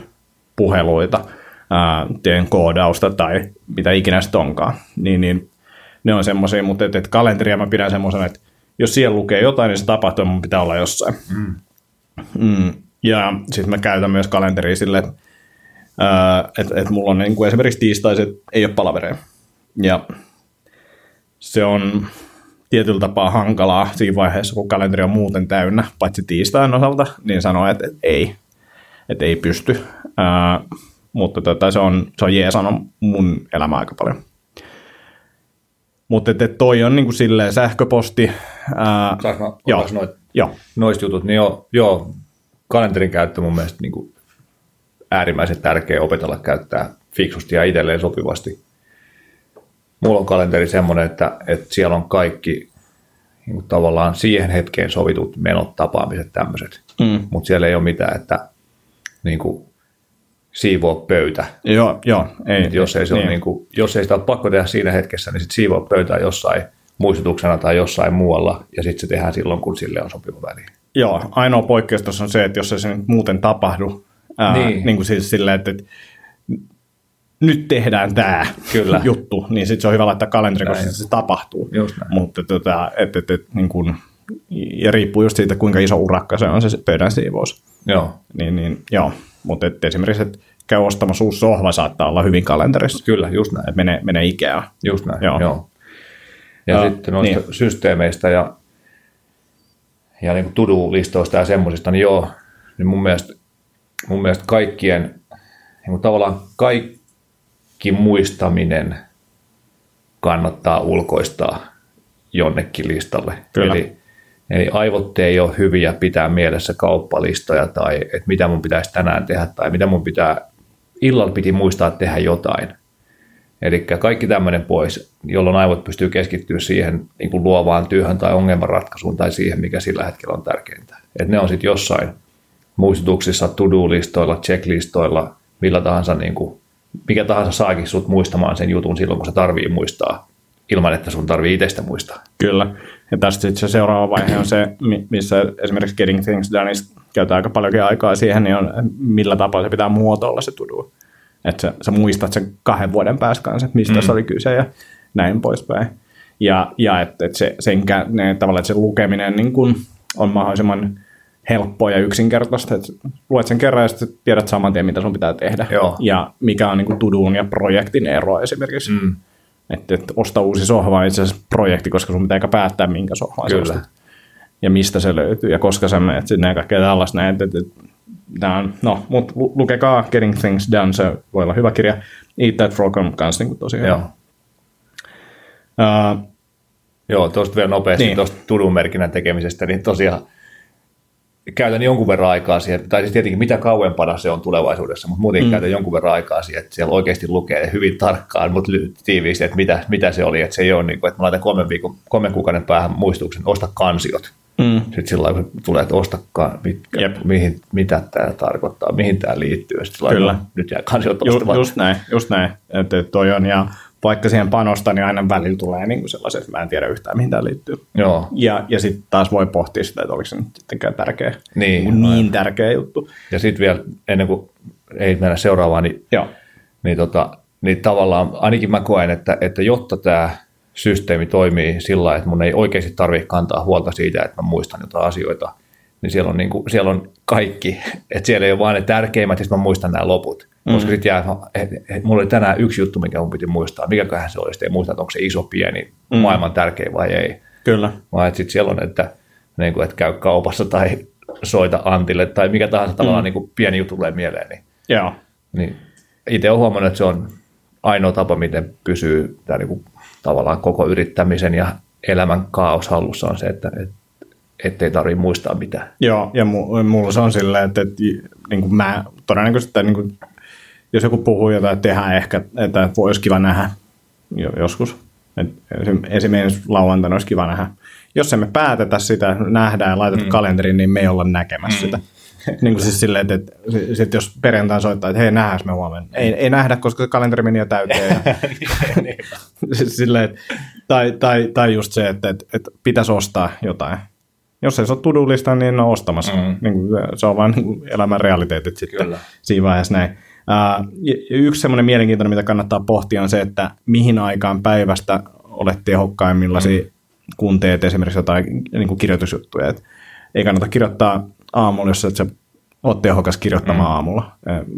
puheluita, ää, teen koodausta tai mitä ikinä sitten onkaan. Niin, niin ne on semmoisia, mutta et, et kalenteria mä pidän semmoisena, että jos siellä lukee jotain, niin se tapahtuu, mun pitää olla jossain. Mm. Mm. Ja sitten mä käytän myös kalenteria silleen, että et, et mulla on niin kuin esimerkiksi tiistaiset ei ole palavereja. Ja se on tietyllä tapaa hankalaa siinä vaiheessa, kun kalenteri on muuten täynnä, paitsi tiistain osalta, niin sanoo, että, että ei, että ei pysty. Ää, mutta tota, se on, se on jeesannut mun elämää aika paljon. Mutta että toi on niin kuin silleen sähköposti. Ää, Saanko mä joo, noit, joo, noista jutut, niin joo, joo, kalenterin käyttö mun mielestä niin kuin äärimmäisen tärkeä opetella käyttää fiksusti ja itselleen sopivasti. Mulla on kalenteri semmoinen, että, että siellä on kaikki niin kuin tavallaan siihen hetkeen sovitut menot, tapaamiset, tämmöiset. Mm. Mutta siellä ei ole mitään, että niin kuin, siivoo pöytä. joo, joo ei, Et jos, ei se niin. Ole, niin kuin, jos ei sitä ole pakko tehdä siinä hetkessä, niin sitten siivoo pöytää jossain muistutuksena tai jossain muualla, ja sitten se tehdään silloin, kun sille on sopiva väli. Joo, ainoa poikkeus tuossa on se, että jos ei se nyt muuten tapahdu, ää, Niin. niin kuin siis silleen, että, että nyt tehdään tämä Kyllä. juttu, niin sitten se on hyvä laittaa kalenteri, koska se tapahtuu. Just näin. Mutta tota, et, et, et, niin kun, ja riippuu just siitä, kuinka iso urakka se on se pöydän siivous. Joo, Niin, niin joo, mutta et esimerkiksi, että käy ostamassa uusi sohva saattaa olla hyvin kalenterissa. kyllä, just näin. Että menee, menee Ikeaan. Just näin, Joo. joo. Ja Joo, sitten noista niin. systeemeistä ja, ja niin to-do-listoista ja semmoisista, niin joo, niin mun mielestä, mun mielestä kaikkien, niin kuin tavallaan kaikki muistaminen kannattaa ulkoistaa jonnekin listalle. Kyllä. Eli, eli aivot ei ole hyviä pitää mielessä kauppalistoja tai että mitä mun pitäisi tänään tehdä tai mitä mun pitää, illalla piti muistaa tehdä jotain. Eli kaikki tämmöinen pois, jolloin aivot pystyy keskittyä siihen niin kuin luovaan työhön tai ongelmanratkaisuun tai siihen, mikä sillä hetkellä on tärkeintä. Et ne on sitten jossain muistutuksissa, to-do-listoilla, checklistoilla, millä tahansa, niin kuin, mikä tahansa saakin sut muistamaan sen jutun silloin, kun se tarvii muistaa, ilman että sun tarvii itsestä muistaa. Kyllä. Ja tästä sitten se seuraava vaihe on se, mi- missä esimerkiksi Getting Things Done käytetään aika paljonkin aikaa siihen, niin on millä tapaa se pitää muotoilla se tudu. Että sä, sä muistat sen kahden vuoden päästä kanssa, että mistä mm. se oli kyse ja näin poispäin. Ja, ja että et se, sen, ne, tavallaan, että se lukeminen niin kun on mahdollisimman helppoa ja yksinkertaista. Että luet sen kerran ja sitten tiedät saman tien, mitä sun pitää tehdä. Joo. Ja mikä on niin tuduun ja projektin ero esimerkiksi. Mm. Että, että osta uusi sohva on itse asiassa projekti, koska sun pitää päättää, minkä sohvan sä Kyllä. Ja mistä se löytyy ja koska sä menet sinne ja kaikkea tällaista näin. Että, että, tää on, no, mutta lukekaa Getting Things Done, se voi olla hyvä kirja. Eat That Frog on kans niin tosi hyvä. Joo. Uh, Joo, tuosta vielä nopeasti Niin. tuosta tudun-merkinnän tekemisestä, niin tosiaan käytän jonkun verran aikaa siihen, tai siis tietenkin mitä kauempana se on tulevaisuudessa, mutta muutenkin mm. käytän jonkun verran aikaa siihen, että siellä oikeasti lukee hyvin tarkkaan, mutta tiiviisti, että mitä, mitä se oli, että se ei ole niin kuin, että mä laitan kolmen, viikon, kolmen kuukauden päähän muistutuksen, osta kansiot. mm, Sitten sillä lailla, kun tulee, että osta, ka- mitkä, Jep. mihin, mitä tämä tarkoittaa, mihin tämä liittyy. Sitten lailla, Kyllä. no, nyt jää kansiot ju, just näin, just näin. Että toi on, ja vaikka siihen panostaa, niin aina välillä tulee niin kuin sellaiset, että mä en tiedä yhtään, mihin tämä liittyy. Joo, Ja, ja sitten taas voi pohtia sitä, että oliko se nyt sittenkään tärkeä, Niin, niin, niin tärkeä juttu. ja sitten vielä ennen kuin ei mennä seuraavaan, niin Joo, niin, tota, niin tavallaan ainakin mä koen, että, että jotta tämä systeemi toimii sillä että mun ei oikeasti tarvitse kantaa huolta siitä, että mä muistan jotain asioita, niin siellä on, niin kuin, siellä on kaikki. *laughs* Että siellä ei ole vain ne tärkeimmät, ja sitten mä muistan nämä loput. Mm. Koska sitten jää, että et, mulla oli tänään yksi juttu, mikä mun piti muistaa. Mikäköhän se oli, sitten ei muista, että onko se iso, pieni, mm. maailman tärkein vai ei. kyllä. Vaan että sitten siellä on, että, niin kuin, että käy kaupassa tai soita Antille tai mikä tahansa tavallaan niin kuin pieni juttu tulee mieleen, niin Joo, niin itse olen huomannut, että se on ainoa tapa, miten pysyy tämä niin tavallaan koko yrittämisen ja elämän kaos hallussa on se, että et, ettei tarvitse muistaa mitään. Joo, ja mu- mulla se on silleen, että, että niin kuin mä todennäköisesti, niin kuin, jos joku puhuu jotain, että tehdään ehkä, että olisi kiva nähdä jo- joskus. Et esim- esimerkiksi lauantaina olisi kiva nähdä. Jos emme päätetä sitä, nähdään ja laiteta mm. kalenteriin, niin me ei olla näkemässä mm. sitä. *laughs* niin kuin siis silleen, että, että sit jos perjantai soittaa, että hei, nähdään me huomenna. Ei, ei nähdä, koska se kalenteri meni jo täyteen. Ja, *laughs* *laughs* siis silleen, että, tai, tai, tai just se, että, että, että pitäisi ostaa jotain. Jos ei se ole to-do-lista, niin en ole ostamassa. Mm. Niin kuin, se on vain elämän realiteetit sitten Kyllä. siinä vaiheessa näin. Uh, yksi semmoinen mielenkiintoinen, mitä kannattaa pohtia, on se, että mihin aikaan päivästä olet tehokkaimmillasi, mm. kun teet esimerkiksi jotain niin kuin kirjoitusjuttuja. Et ei kannata kirjoittaa aamulla, jos et sä oot tehokas kirjoittamaan mm. aamulla.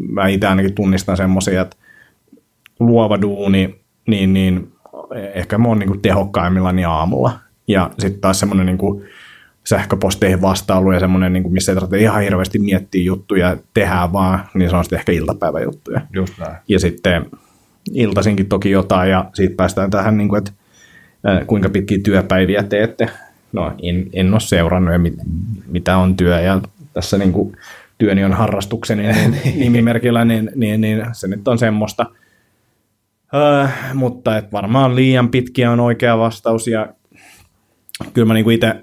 Mä itse ainakin tunnistan semmoisia, että luova duuni, niin, niin ehkä mä oon niin tehokkaimmillani aamulla. Ja sitten taas semmoinen niin kuin sähköposteihin vastailu ja semmoinen, niin kuin, missä ei tarvitse ihan hirveästi miettiä juttuja, tehdään vaan, niin se on sitten ehkä iltapäiväjuttuja. Just näin. Ja sitten iltaisinkin toki jotain, ja siitä päästään tähän, niin kuin, että äh, kuinka pitkiä työpäiviä teette. No, en, en ole seurannut, ja mit, mitä on työ, ja tässä niin kuin, työni on harrastukseni *laughs* niin nimimerkillä, niin, niin, niin se nyt on semmoista. Äh, mutta et varmaan liian pitkiä on oikea vastaus, ja kyllä mä niinku itse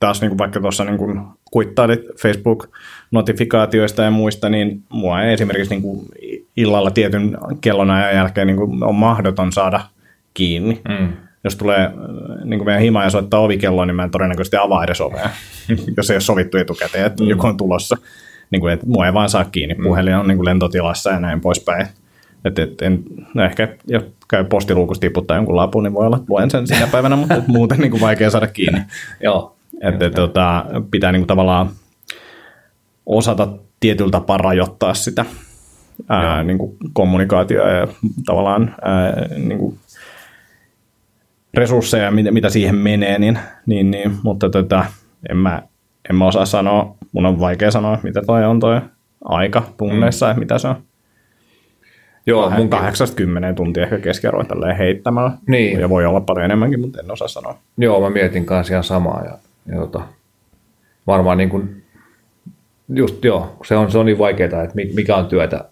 taas niinku vaikka tuossa niinku kuittailit Facebook-notifikaatioista ja muista, niin mua ei esimerkiksi niinku illalla tietyn kellonajan jälkeen niinku on mahdoton saada kiinni. Mm. Jos tulee niin meidän hima ja soittaa ovikelloa, niin mä en todennäköisesti avaa edes ovea, *laughs* jos ei ole sovittu etukäteen, että mm. joku on tulossa. Niin kuin, että mua ei vaan saa kiinni. Puhelin on niin kuin lentotilassa ja näin poispäin. Et, et, en, no ehkä jos käy postiluukusta tiputtaa jonkun lapun, niin voi olla, että luen sen sinä päivänä, mutta *laughs* muuten niin kuin vaikea saada kiinni. Joo. Että et, tota, pitää niin kuin tavallaan osata tietyllä tapaa rajoittaa sitä ää, niin kuin kommunikaatioa ja tavallaan ää, niin kuin resursseja, mitä, mitä siihen menee, niin, niin, niin mutta tota, en, mä, en mä osaa sanoa, mun on vaikea sanoa, mitä toi on toi aika tunneissa, mm. että mitä se on. Joo, Mun 80 tuntia ehkä keskiarvoin tälleen heittämällä. Niin. Ja voi olla paljon enemmänkin, mutta en osaa sanoa. Joo, mä mietin kanssa ihan samaa. Ja, ja tota, varmaan niin kuin, just joo, se on, se on niin vaikeaa, että mikä on työtä,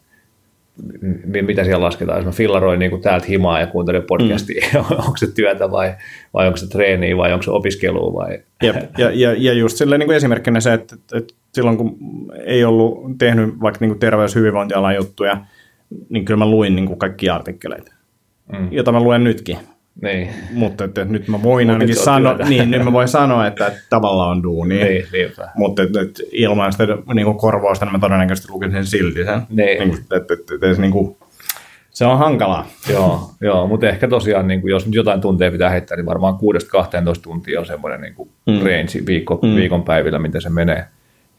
mitä siellä lasketaan. Jos mä fillaroin niin kuin täältä himaa ja kuuntelen podcastia, mm. *laughs* onko se työtä vai, vai onko se treeniä vai onko se opiskelua vai... Jep. Ja, ja, ja just silleen niin kuin esimerkkinä se, että, että silloin kun ei ollut tehnyt vaikka niin kuin terveys- ja hyvinvointialan juttuja, niin kyllä mä luin niin kuin kaikki artikkeleita, mm. jota mä luen nytkin. Niin. Mutta että nyt mä voin ainakin sanoa, niin, nyt mä voin sanoa, että, että tavallaan on duuni. Niin, niinpä. Mutta että, että ilman sitä niin kuin korvausta, niin mä todennäköisesti lukin sen silti sen. Niin. Niin, että, että, että, että, niin kuin, se on hankalaa. joo, joo, mutta ehkä tosiaan, niin kuin, jos nyt jotain tunteja pitää heittää, niin varmaan 6-12 tuntia on semmoinen niin kuin mm. range viikko, mm. viikon päivillä, miten se menee.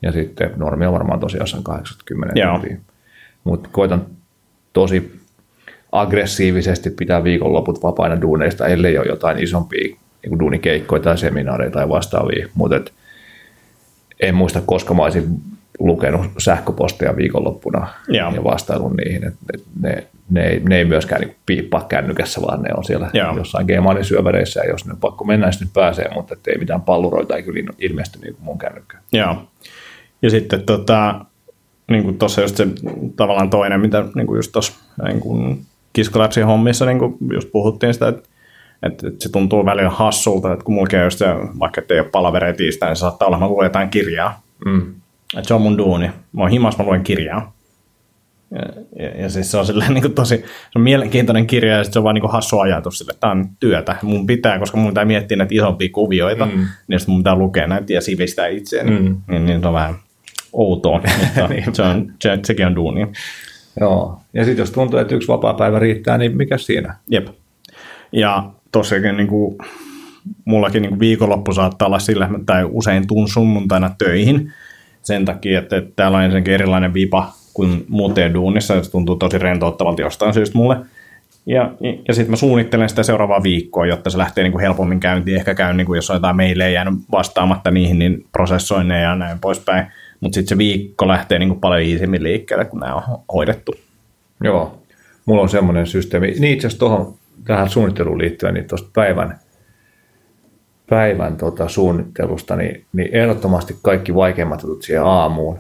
Ja sitten normi on varmaan tosiaan 80 Joo. tuntia. Mutta koitan tosi aggressiivisesti pitää viikonloput vapaina duuneista, ellei ole jotain isompia niin kuin duunikeikkoja tai seminaareja tai vastaavia. Mutta en muista, koska mä olisin lukenut sähköposteja viikonloppuna Joo. ja vastailun niihin. Et, et ne, ne, ei, ne ei myöskään niin piippaa kännykässä, vaan ne on siellä Joo. jossain Gmailin syöväreissä, ja jos ne on pakko mennä, niin pääsee, mutta ei mitään palluroita ei kyllä ilmesty niin kuin mun kännykkään. Joo. Ja sitten tota, niin kuin tuossa just se tavallaan toinen, mitä niin kuin just tuossa niin kuin kiskoläpsin hommissa niin kuin just puhuttiin sitä, että, että, että se tuntuu välillä hassulta, että kun mulla käy just se, vaikka ettei ole palavereja tiistain, niin se saattaa olla, että mä luen jotain kirjaa. Mm. Että se on mun duuni. Mä oon himas, mä luen kirjaa. Ja, ja, ja siis se on silleen niin kuin tosi, se on mielenkiintoinen kirja ja se on vaan niin kuin hassu ajatus sille, että tämä on työtä. Mun pitää, koska mun pitää miettiä näitä isompia kuvioita, mm. niin sitten mun pitää lukea näitä ja sivistää itseäni. Mm. Niin, niin se on vähän outoa, mutta *laughs* se on, se, sekin on duuni. Joo, ja sitten jos tuntuu, että yksi vapaa riittää, niin mikä siinä? Jep. Ja tosiaankin niin kuin, mullakin niin kuin viikonloppu saattaa olla sillä, tai usein tuun sunnuntaina töihin sen takia, että, että täällä on ensinnäkin erilainen vipa kuin muuten duunissa, se tuntuu tosi rentouttavalta jostain syystä mulle. Ja, ja sitten mä suunnittelen sitä seuraavaa viikkoa, jotta se lähtee niin kuin helpommin käyntiin. Ehkä käyn, niin kuin jos on jotain meille jäänyt vastaamatta niihin, niin prosessoin ne ja näin poispäin. Mutta sitten se viikko lähtee niin kuin paljon iisimmin liikkeelle, kun nämä on hoidettu. Joo, mulla on semmoinen systeemi. Niin itse asiassa tuohon tähän suunnitteluun liittyen, niin tuosta päivän, päivän tota suunnittelusta, niin, niin ehdottomasti kaikki vaikeimmat jutut siihen aamuun.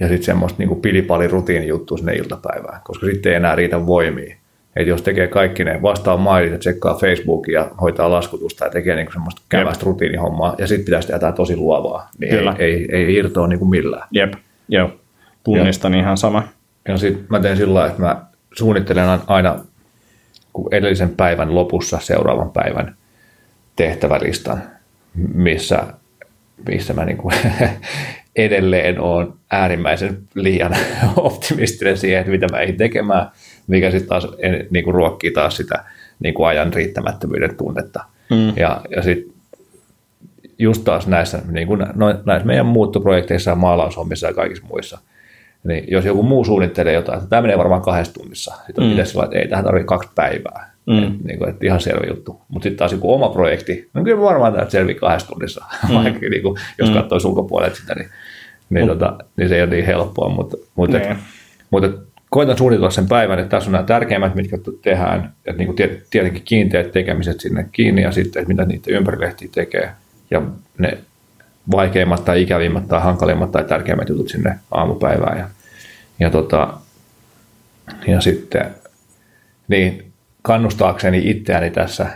Ja sitten semmoista niin pilipali rutiinijuttu sinne iltapäivään, koska sitten ei enää riitä voimia. Että jos tekee kaikki ne vastaa mailit ja tsekkaa Facebookia ja hoitaa laskutusta ja tekee niinku semmoista kävästä rutiinihommaa ja sitten pitäisi tehdä jotain tosi luovaa, niin Kyllä. ei, ei, ei irtoa niinku millään. Jep, joo. Tunnistan ihan sama. Ja sitten mä teen sillä lailla, että mä suunnittelen aina edellisen päivän lopussa seuraavan päivän tehtävälistan, missä, missä mä niin *laughs* edelleen olen äärimmäisen liian *laughs* optimistinen siihen, että mitä mä ei tekemään, mikä sitten taas niin kuin ruokkii taas sitä niin kuin ajan riittämättömyyden tunnetta. Mm. Ja, ja sitten just taas näissä, niin kuin no, näissä meidän muuttoprojekteissa ja maalaushommissa ja kaikissa muissa, niin jos joku muu suunnittelee jotain, että tämä menee varmaan kahdessa tunnissa, sitten on mm. sillä että ei, tähän tarvitse kaksi päivää. Mm. Et, niin kuin, että ihan selvä juttu. Mutta sitten taas joku oma projekti, no kyllä varmaan tämä selviää kahdessa tunnissa, *laughs* mm. vaikka niin kuin, jos mm. katsoo ulkopuolelta sitä, niin, niin, mm. tota, niin se ei ole niin helppoa. Mutta, mutta, Niin. et, mutta et, koitan suunnitella sen päivän, että tässä on nämä tärkeimmät, mitkä tehdään, että niin kuin tiet- tietenkin kiinteät tekemiset sinne kiinni ja sitten, että mitä niitä ympärilehtiä tekee ja ne vaikeimmat tai ikävimmät tai hankalimmat tai tärkeimmät jutut sinne aamupäivään. Ja, ja, tota, ja sitten niin kannustaakseni itseäni tässä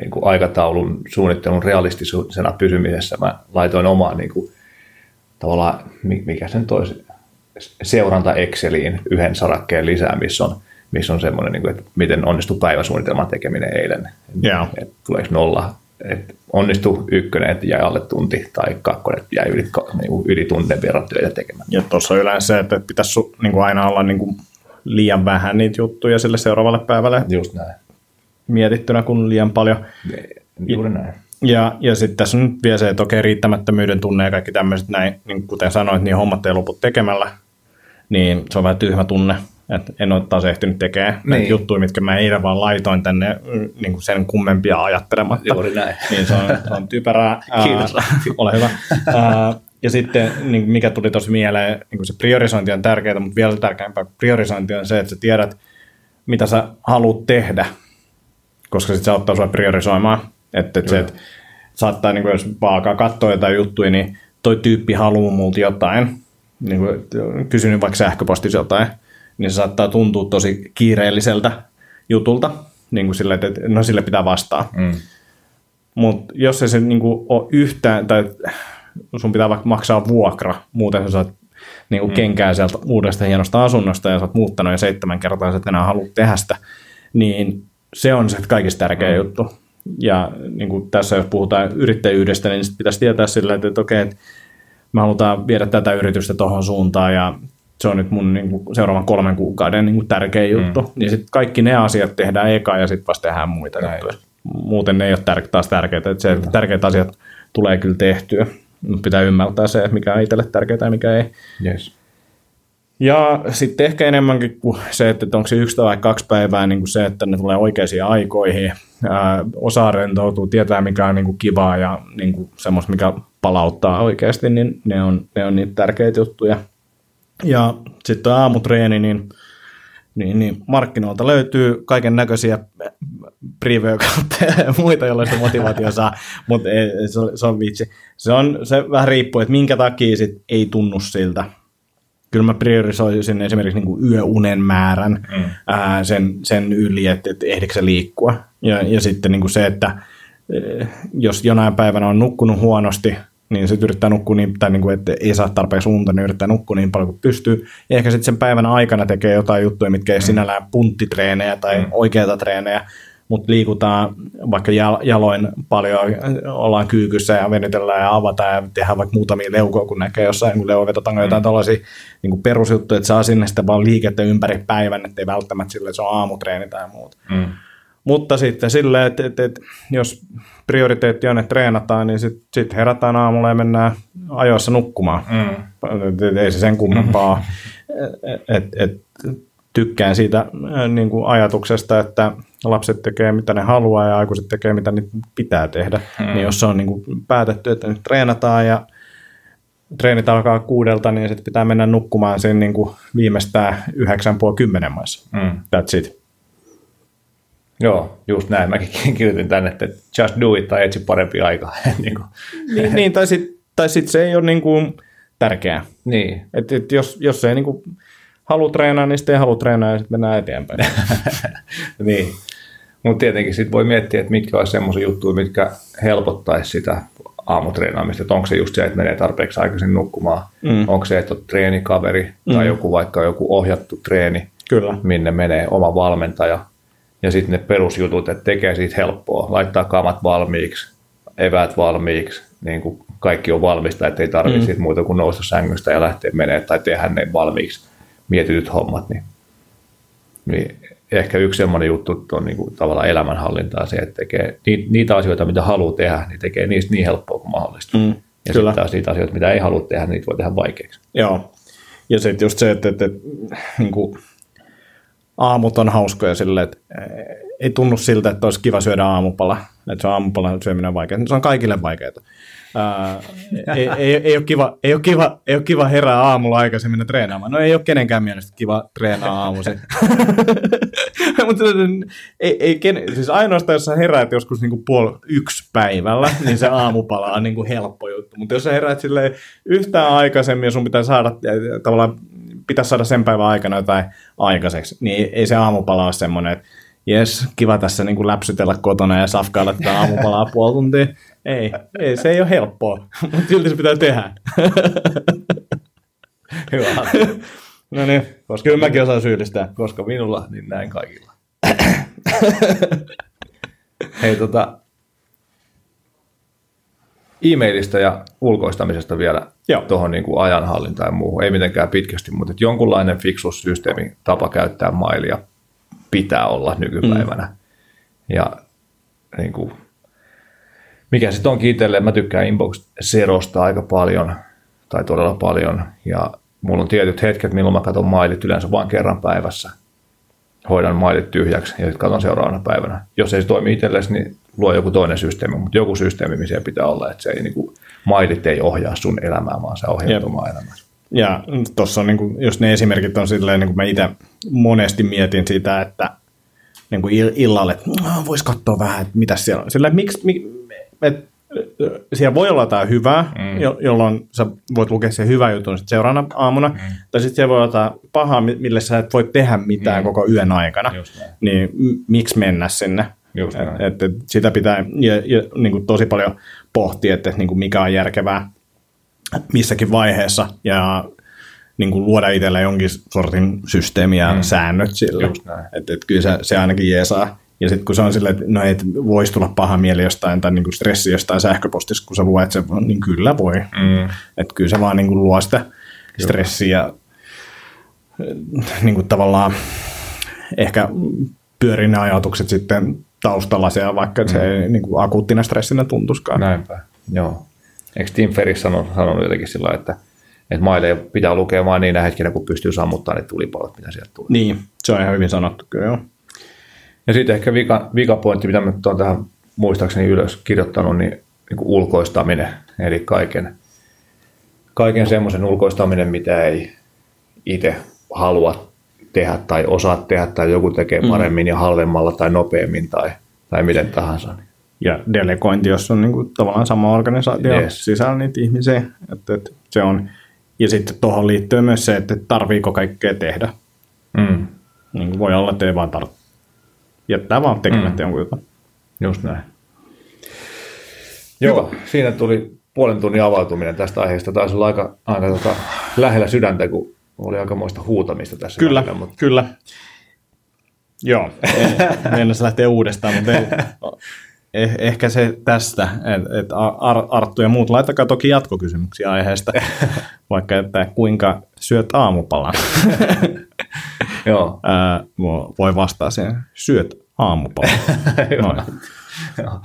niin kuin aikataulun suunnittelun realistisena pysymisessä mä laitoin omaan niin kuin, tavallaan, mi- mikä sen toisi, seuranta Exceliin yhden sarakkeen lisää, missä on, missä on semmoinen, niin kuin, että miten onnistui päiväsuunnitelman tekeminen eilen. Joo. Että tuleeko nolla, että onnistu ykkönen, että jäi alle tunti, tai kakkonen, että jäi yli, niin kuin yli tunnin verran töitä tekemään. Ja tuossa on yleensä se, että pitäisi su- niin kuin aina olla niin kuin liian vähän niitä juttuja sille seuraavalle päivälle Just näin. mietittynä kuin liian paljon. Juuri näin. Ja, ja sitten tässä on nyt vielä se, että okei, riittämättömyyden tunne ja kaikki tämmöiset näin, niin kuten sanoit, niin hommat ei lopu tekemällä, niin se on vähän tyhmä tunne, että en ole taas ehtinyt tekemään niin. näitä juttuja, mitkä mä eilen vaan laitoin tänne mm, niin kuin sen kummempia ajattelematta. Juuri näin. Niin se on, se on typerää. *laughs* Kiitos. Ää, ole hyvä. Ää, ja sitten niin mikä tuli tosi mieleen, niin kuin se priorisointi on tärkeää, mutta vielä tärkeämpää kuin priorisointi on se, että sä tiedät, mitä sä haluat tehdä, koska sitten se auttaa sua priorisoimaan. Että et se, että saattaa, niin kuin jos vaan katsoa jotain juttuja, niin toi tyyppi haluaa multa jotain, niin kuin, kysynyt vaikka sähköpostissa jotain, niin se saattaa tuntua tosi kiireelliseltä jutulta, niin kuin sille, että no sille pitää vastaa. Mm. Mutta jos ei se niinku ole yhtään, tai sun pitää vaikka maksaa vuokra, muuten sä saat niinku mm. kenkää sieltä uudesta hienosta asunnosta ja sä oot muuttanut jo seitsemän kertaa, sä et enää halua tehdä sitä, niin se on se kaikista tärkeä mm. juttu. Ja niin kuin tässä jos puhutaan yrittäjyydestä, niin sit pitäisi tietää sillä, että, että okei, että me halutaan viedä tätä yritystä tuohon suuntaan ja se on nyt mun niin kuin, seuraavan kolmen kuukauden niin kuin, tärkeä juttu. Mm. Niin sitten kaikki ne asiat tehdään eka ja sitten vasta tehdään muita Näin. juttuja. Muuten ne ei ole tär- taas tärkeitä. Että se, että tärkeät asiat tulee kyllä tehtyä. Mutta pitää ymmärtää se, mikä on itselle tärkeää ja mikä ei. Yes. Ja sitten ehkä enemmänkin kuin se, että onko se yksi tai kaksi päivää, niin kuin se, että ne tulee oikeisiin aikoihin. Ää, osaa rentoutua, tietää mikä on niin kuin kivaa ja niin kuin semmoista, mikä palauttaa oikeasti, niin ne on, ne on niitä tärkeitä juttuja. Ja sitten aamutreeni, niin, niin, niin markkinoilta löytyy kaiken näköisiä pre *laughs* ja muita, joilla sitä motivaatio saa, mutta se, se on vitsi. Se, on, se vähän riippuu, että minkä takia sit ei tunnu siltä. Kyllä mä priorisoisin esimerkiksi niin kuin yöunen määrän mm. ää, sen, sen yli, että, että ehdikö se liikkua. Ja, ja sitten niin kuin se, että eh, jos jonain päivänä on nukkunut huonosti, niin sitten yrittää nukkua niin, tai niin kuin, että ei saa tarpeeksi unta, niin yrittää nukkua niin paljon kuin pystyy. Ja ehkä sitten sen päivän aikana tekee jotain juttuja, mitkä ei mm. sinällään punttitreenejä tai mm. oikeita treenejä, mutta liikutaan vaikka jal- jaloin paljon, ollaan kyykyssä ja venytellään ja avataan ja tehdään vaikka muutamia leukoja, kun näkee jossain, kun leukovetotango jotain tällaisia niin perusjuttuja, että saa sinne sitten vaan liikettä ympäri päivän, ettei välttämättä sille, että se on aamutreeni tai muuta. Mm. Mutta sitten silleen, että, että, että jos prioriteetti on, että treenataan, niin sitten sit herätään aamulla ja mennään ajoissa nukkumaan. Mm. Et- et- Ei se sen kummempaa. *laughs* et, et, tykkään siitä niin kuin ajatuksesta, että lapset tekee mitä ne haluaa ja aikuiset tekee mitä niitä pitää tehdä. Mm. Niin jos se on niin kuin päätetty, että nyt treenataan ja treenit alkaa kuudelta, niin sitten pitää mennä nukkumaan sen niin kuin viimeistään yhdeksän puoli kymmenen maissa. Mm. That's it. Joo, just näin. Mäkin kirjoitin tänne, että just do it tai etsi parempi aika. *laughs* niin, kuin. niin, niin, tai sitten tai sit se ei ole niin kuin tärkeää. niin. Et, et jos, jos ei niin kuin halua treenaa, niin sitten ei halua treenaa ja sitten mennään eteenpäin. *laughs* niin. Mutta tietenkin sitten voi miettiä, että mitkä olisi semmoisia juttuja, mitkä helpottaisi sitä aamutreenaamista. Että onko se just se, että menee tarpeeksi aikaisin nukkumaan. Mm. Onko se, että on treenikaveri tai Mm. joku vaikka joku ohjattu treeni, Kyllä. minne menee oma valmentaja. Ja sitten ne perusjutut, että tekee siitä helppoa. Laittaa kamat valmiiksi, eväät valmiiksi, niin kuin kaikki on valmista, että ei tarvitse mm. muuta kuin nousta sängystä ja lähteä menee tai tehdä ne valmiiksi mietityt hommat. Niin, niin ehkä yksi semmoinen juttu on niin kuin tavallaan elämänhallintaa se, että tekee ni- niitä asioita, mitä haluaa tehdä, niin tekee niistä niin helppoa kuin mahdollista. Mm, ja kyllä. sitten taas niitä asioita, mitä ei halua tehdä, niitä voi tehdä vaikeaksi. Joo. Ja sitten just se, että, että, että niin kuin, aamut on hauskoja silleen, että eh, ei tunnu siltä, että olisi kiva syödä aamupala. Että se on aamupala syöminen vaikeaa. Se on kaikille vaikeaa. Ää, ei, ei, ei, ole kiva, ei, ole kiva, ei ole kiva herää aamulla aikaisemmin treenaamaan. No ei ole kenenkään mielestä kiva treenaa aamuisin. *laughs* Mutta ei, ei, ken, siis ainoastaan, jos sä heräät joskus niinku puoli yksi päivällä, niin se aamupala on niinku helppo juttu. Mutta jos sä heräät yhtään aikaisemmin ja sun pitää saada tavallaan pitäisi saada sen päivän aikana jotain aikaiseksi, niin ei se aamupala ole semmoinen, että jes, kiva tässä niin kuin läpsytellä kotona ja safkailla tätä aamupalaa puoli tuntia. Ei, ei, se ei ole helppoa, *laughs* mutta silti se pitää tehdä. *laughs* Hyvä. no niin, koska kyllä mäkin osaan syyllistää. koska minulla, niin näin kaikilla. *coughs* Hei tota, e-mailista ja ulkoistamisesta vielä Joo. tuohon niin kuin ajanhallintaan ja muuhun. Ei mitenkään pitkästi, mutta että jonkunlainen fiksussysteemi tapa käyttää mailia pitää olla nykypäivänä. Mm. Ja niin kuin, mikä sitten onkin itselleen, mä tykkään Inbox Zerosta aika paljon, tai todella paljon, ja mulla on tietyt hetket, milloin mä katson mailit yleensä vain kerran päivässä. Hoidan mailit tyhjäksi ja sitten katson seuraavana päivänä. Jos ei se toimi itsellesi, niin luo joku toinen systeemi, mutta joku systeemi, missä pitää olla, että se ei, niin kuin, mailit ei ohjaa sun elämää, vaan se ohjaa omaa elämää. Ja tuossa on, niin kuin, jos ne esimerkit on silleen, niin kuin mä itse monesti mietin sitä, että niin kuin illalle, että voisi katsoa vähän, että mitä siellä on. Sillä, että miksi, mi, et, siellä voi olla jotain hyvää, mm. jo, jolloin sä voit lukea sen hyvän jutun sit seuraavana aamuna, mm. tai sitten siellä voi olla jotain pahaa, mille sä et voi tehdä mitään mm. koko yön aikana. Niin m- miksi mennä sinne? Et, et, sitä pitää ja, ja, niin kuin tosi paljon pohtia, että niin kuin mikä on järkevää missäkin vaiheessa, ja niin kuin luoda itselle jonkin sortin systeemiä mm. säännöt sille. Että et kyllä se, se ainakin jeesaa. Ja sitten kun se on silleen, että no et voisi tulla paha mieli jostain tai niinku stressi jostain sähköpostissa, kun sä luet sen, niin kyllä voi. Mm. Että kyllä se vaan niinku luo sitä stressiä niinku tavallaan ehkä pyörii ne ajatukset sitten taustalla siellä, vaikka mm. se ei niinku akuuttina stressinä tuntuskaan. Näinpä, joo. Eikö Tim Ferriss sanonut, sanonut jotenkin sillä että, että maille pitää lukea vain niinä hetkinä, kun pystyy sammuttamaan ne tulipalot, mitä sieltä tulee. Niin, se on ihan hyvin sanottu kyllä joo. Ja sitten ehkä vika, vikapointti, mitä mä olen tähän muistaakseni ylös kirjoittanut, niin, niin kuin ulkoistaminen, eli kaiken, kaiken semmoisen ulkoistaminen, mitä ei itse halua tehdä tai osaa tehdä tai joku tekee mm. paremmin mm. ja halvemmalla tai nopeammin tai, tai miten tahansa. Ja delegointi, jos on niin kuin tavallaan sama organisaatio yes. sisällä niitä ihmisiä. Että, että se on. Ja sitten tuohon liittyy myös se, että tarviiko kaikkea tehdä. Mm. Niin voi olla, että ei vaan tarvitse jättää vaan tekemättä mm. jonkun jutun. Just näin. Joo, Hyvä. siinä tuli puolen tunnin avautuminen tästä aiheesta. Taisi olla aika, aika tota, lähellä sydäntä, kun oli aikamoista huutamista tässä. Kyllä, välillä, mutta... kyllä. Joo, mennessä lähtee uudestaan, mutta ei, eh, ehkä se tästä, että et Ar- Arttu ja muut, laittakaa toki jatkokysymyksiä aiheesta, *laughs* vaikka että kuinka syöt aamupalan. *laughs* Joo. Ää, voi vastaa siihen, syöt aamupalan. *laughs* Noin. Joo.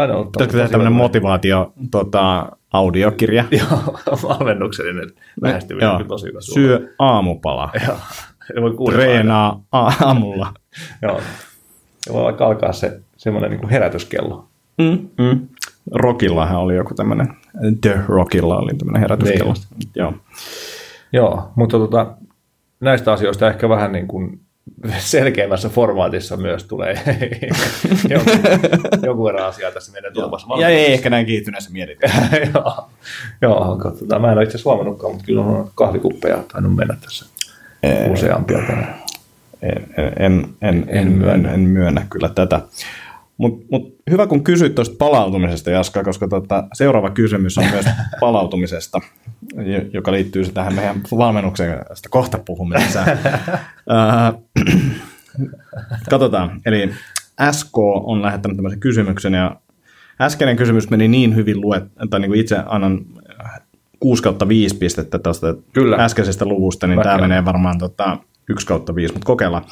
aina ollut Pitäisikö tehdä tämmöinen motivaatio tota, audiokirja? *laughs* Joo, valmennuksellinen lähestyminen on tosi hyvä Syö aamupala. Joo. Treenaa aamulla. Joo. Ja voi vaikka *laughs* alkaa se semmoinen niin herätyskello. Mm, mm. Rockillahan oli joku tämmöinen, The Rockilla oli tämmöinen herätyskello. Niin. Joo. Joo, mutta tota, näistä asioista ehkä vähän niin kuin selkeämmässä formaatissa myös tulee *laughs* joku, joku verran asiaa tässä meidän tulevassa Ja ei ehkä näin kiihtyneessä mietitä. *laughs* joo, joo katsotaan. Mä en ole itse asiassa huomannutkaan, mutta kyllä on kahvikuppeja tainnut mennä tässä en, useampia tänään. En, en, en, en, myönnä. en myönnä kyllä tätä. Mutta mut hyvä, kun kysyit tuosta palautumisesta, Jaska, koska tota, seuraava kysymys on myös *laughs* palautumisesta, joka liittyy tähän meidän valmennukseen, josta kohta puhumme lisää. *laughs* *clears throat* Katsotaan. Eli SK on lähettänyt tämmöisen kysymyksen, ja äskeinen kysymys meni niin hyvin luet, että niin kuin itse annan 6 kautta 5 pistettä tuosta Kyllä. äskeisestä luvusta, niin tämä menee varmaan tota, 1 kautta 5, mutta kokeillaan.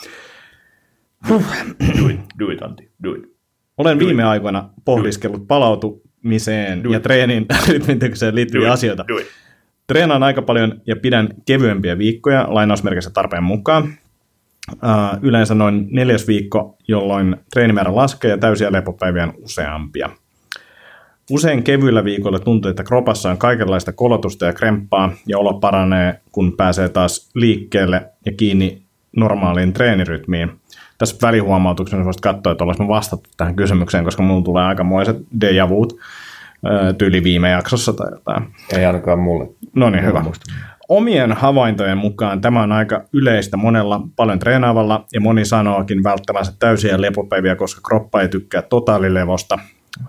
Do it, do it, Antti, do it. Olen viime aikoina pohdiskellut palautumiseen ja treenin *laughs* rytmitykseen liittyviä asioita. Treenaan aika paljon ja pidän kevyempiä viikkoja lainausmerkissä tarpeen mukaan. Uh, yleensä noin neljäs viikko, jolloin treenimäärä laskee ja täysiä lepopäiviä on useampia. Usein kevyillä viikoilla tuntuu, että kropassa on kaikenlaista kolotusta ja kremppaa ja olo paranee, kun pääsee taas liikkeelle ja kiinni normaaliin treenirytmiin tässä välihuomautuksena voisit katsoa, että olisimme vastattu tähän kysymykseen, koska mulla tulee aikamoiset deja vuut tyyli viime jaksossa tai jotain. Ei ainakaan mulle. No niin, hyvä. Muista. Omien havaintojen mukaan tämä on aika yleistä monella paljon treenaavalla ja moni sanookin välttämänsä täysiä lepopäiviä, koska kroppa ei tykkää totaalilevosta.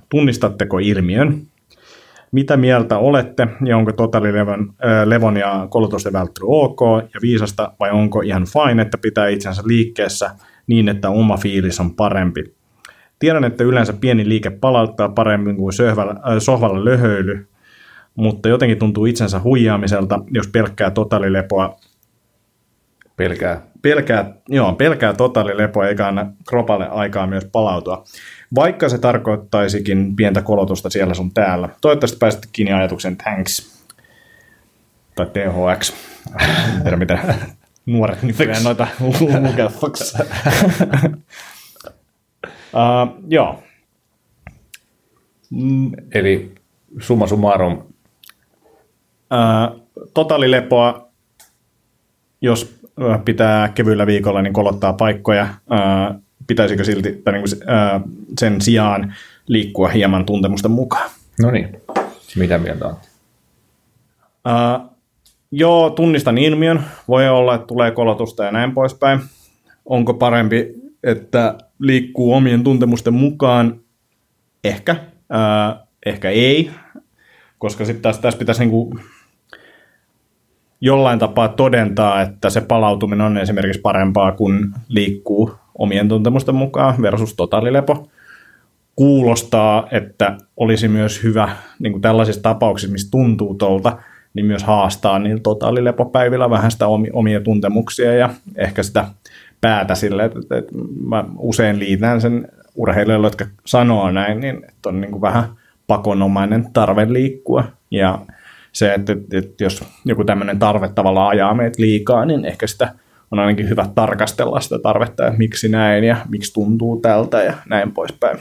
Tunnistatteko ilmiön? Mitä mieltä olette ja onko totaalilevon levon ja kolotusten välttely ok ja viisasta vai onko ihan fine, että pitää itsensä liikkeessä – niin, että oma fiilis on parempi. Tiedän, että yleensä pieni liike palauttaa paremmin kuin sohvalla, äh, sohvalla löhöily, mutta jotenkin tuntuu itsensä huijaamiselta, jos pelkkää totaalilepoa Pelkää. pelkää, joo, pelkää totaalilepoa eikä anna kropalle aikaa myös palautua. Vaikka se tarkoittaisikin pientä kolotusta siellä sun täällä. Toivottavasti pääsit kiinni ajatuksen thanks. Tai THX. *laughs* Tiedä mitä nuoret nykyään noita lukee. Fox. uh, joo. Mm, Eli summa summarum, uh, totaalilepoa, jos pitää kevyillä viikolla, niin kolottaa paikkoja. Uh, pitäisikö silti tai niin kuin, uh, sen sijaan liikkua hieman tuntemusten mukaan? no niin, mitä mieltä on? Uh, joo, tunnistan ilmiön. Voi olla, että tulee kolotusta ja näin poispäin. Onko parempi, että liikkuu omien tuntemusten mukaan? Ehkä. Uh, ehkä ei. Koska sitten tässä pitäisi niinku jollain tapaa todentaa, että se palautuminen on esimerkiksi parempaa, kun liikkuu omien tuntemusten mukaan versus totaalilepo. Kuulostaa, että olisi myös hyvä niin kuin tällaisissa tapauksissa, missä tuntuu tuolta, niin myös haastaa niillä totaalilepopäivillä vähän sitä omi- omia tuntemuksia ja ehkä sitä päätä sille, että, että, mä usein liitän sen urheilijoille, jotka sanoo näin, niin että on niin kuin vähän pakonomainen tarve liikkua ja se, että, että jos joku tämmöinen tarve tavallaan ajaa meitä liikaa, niin ehkä sitä on ainakin hyvä tarkastella sitä tarvetta, että miksi näin ja miksi tuntuu tältä ja näin poispäin.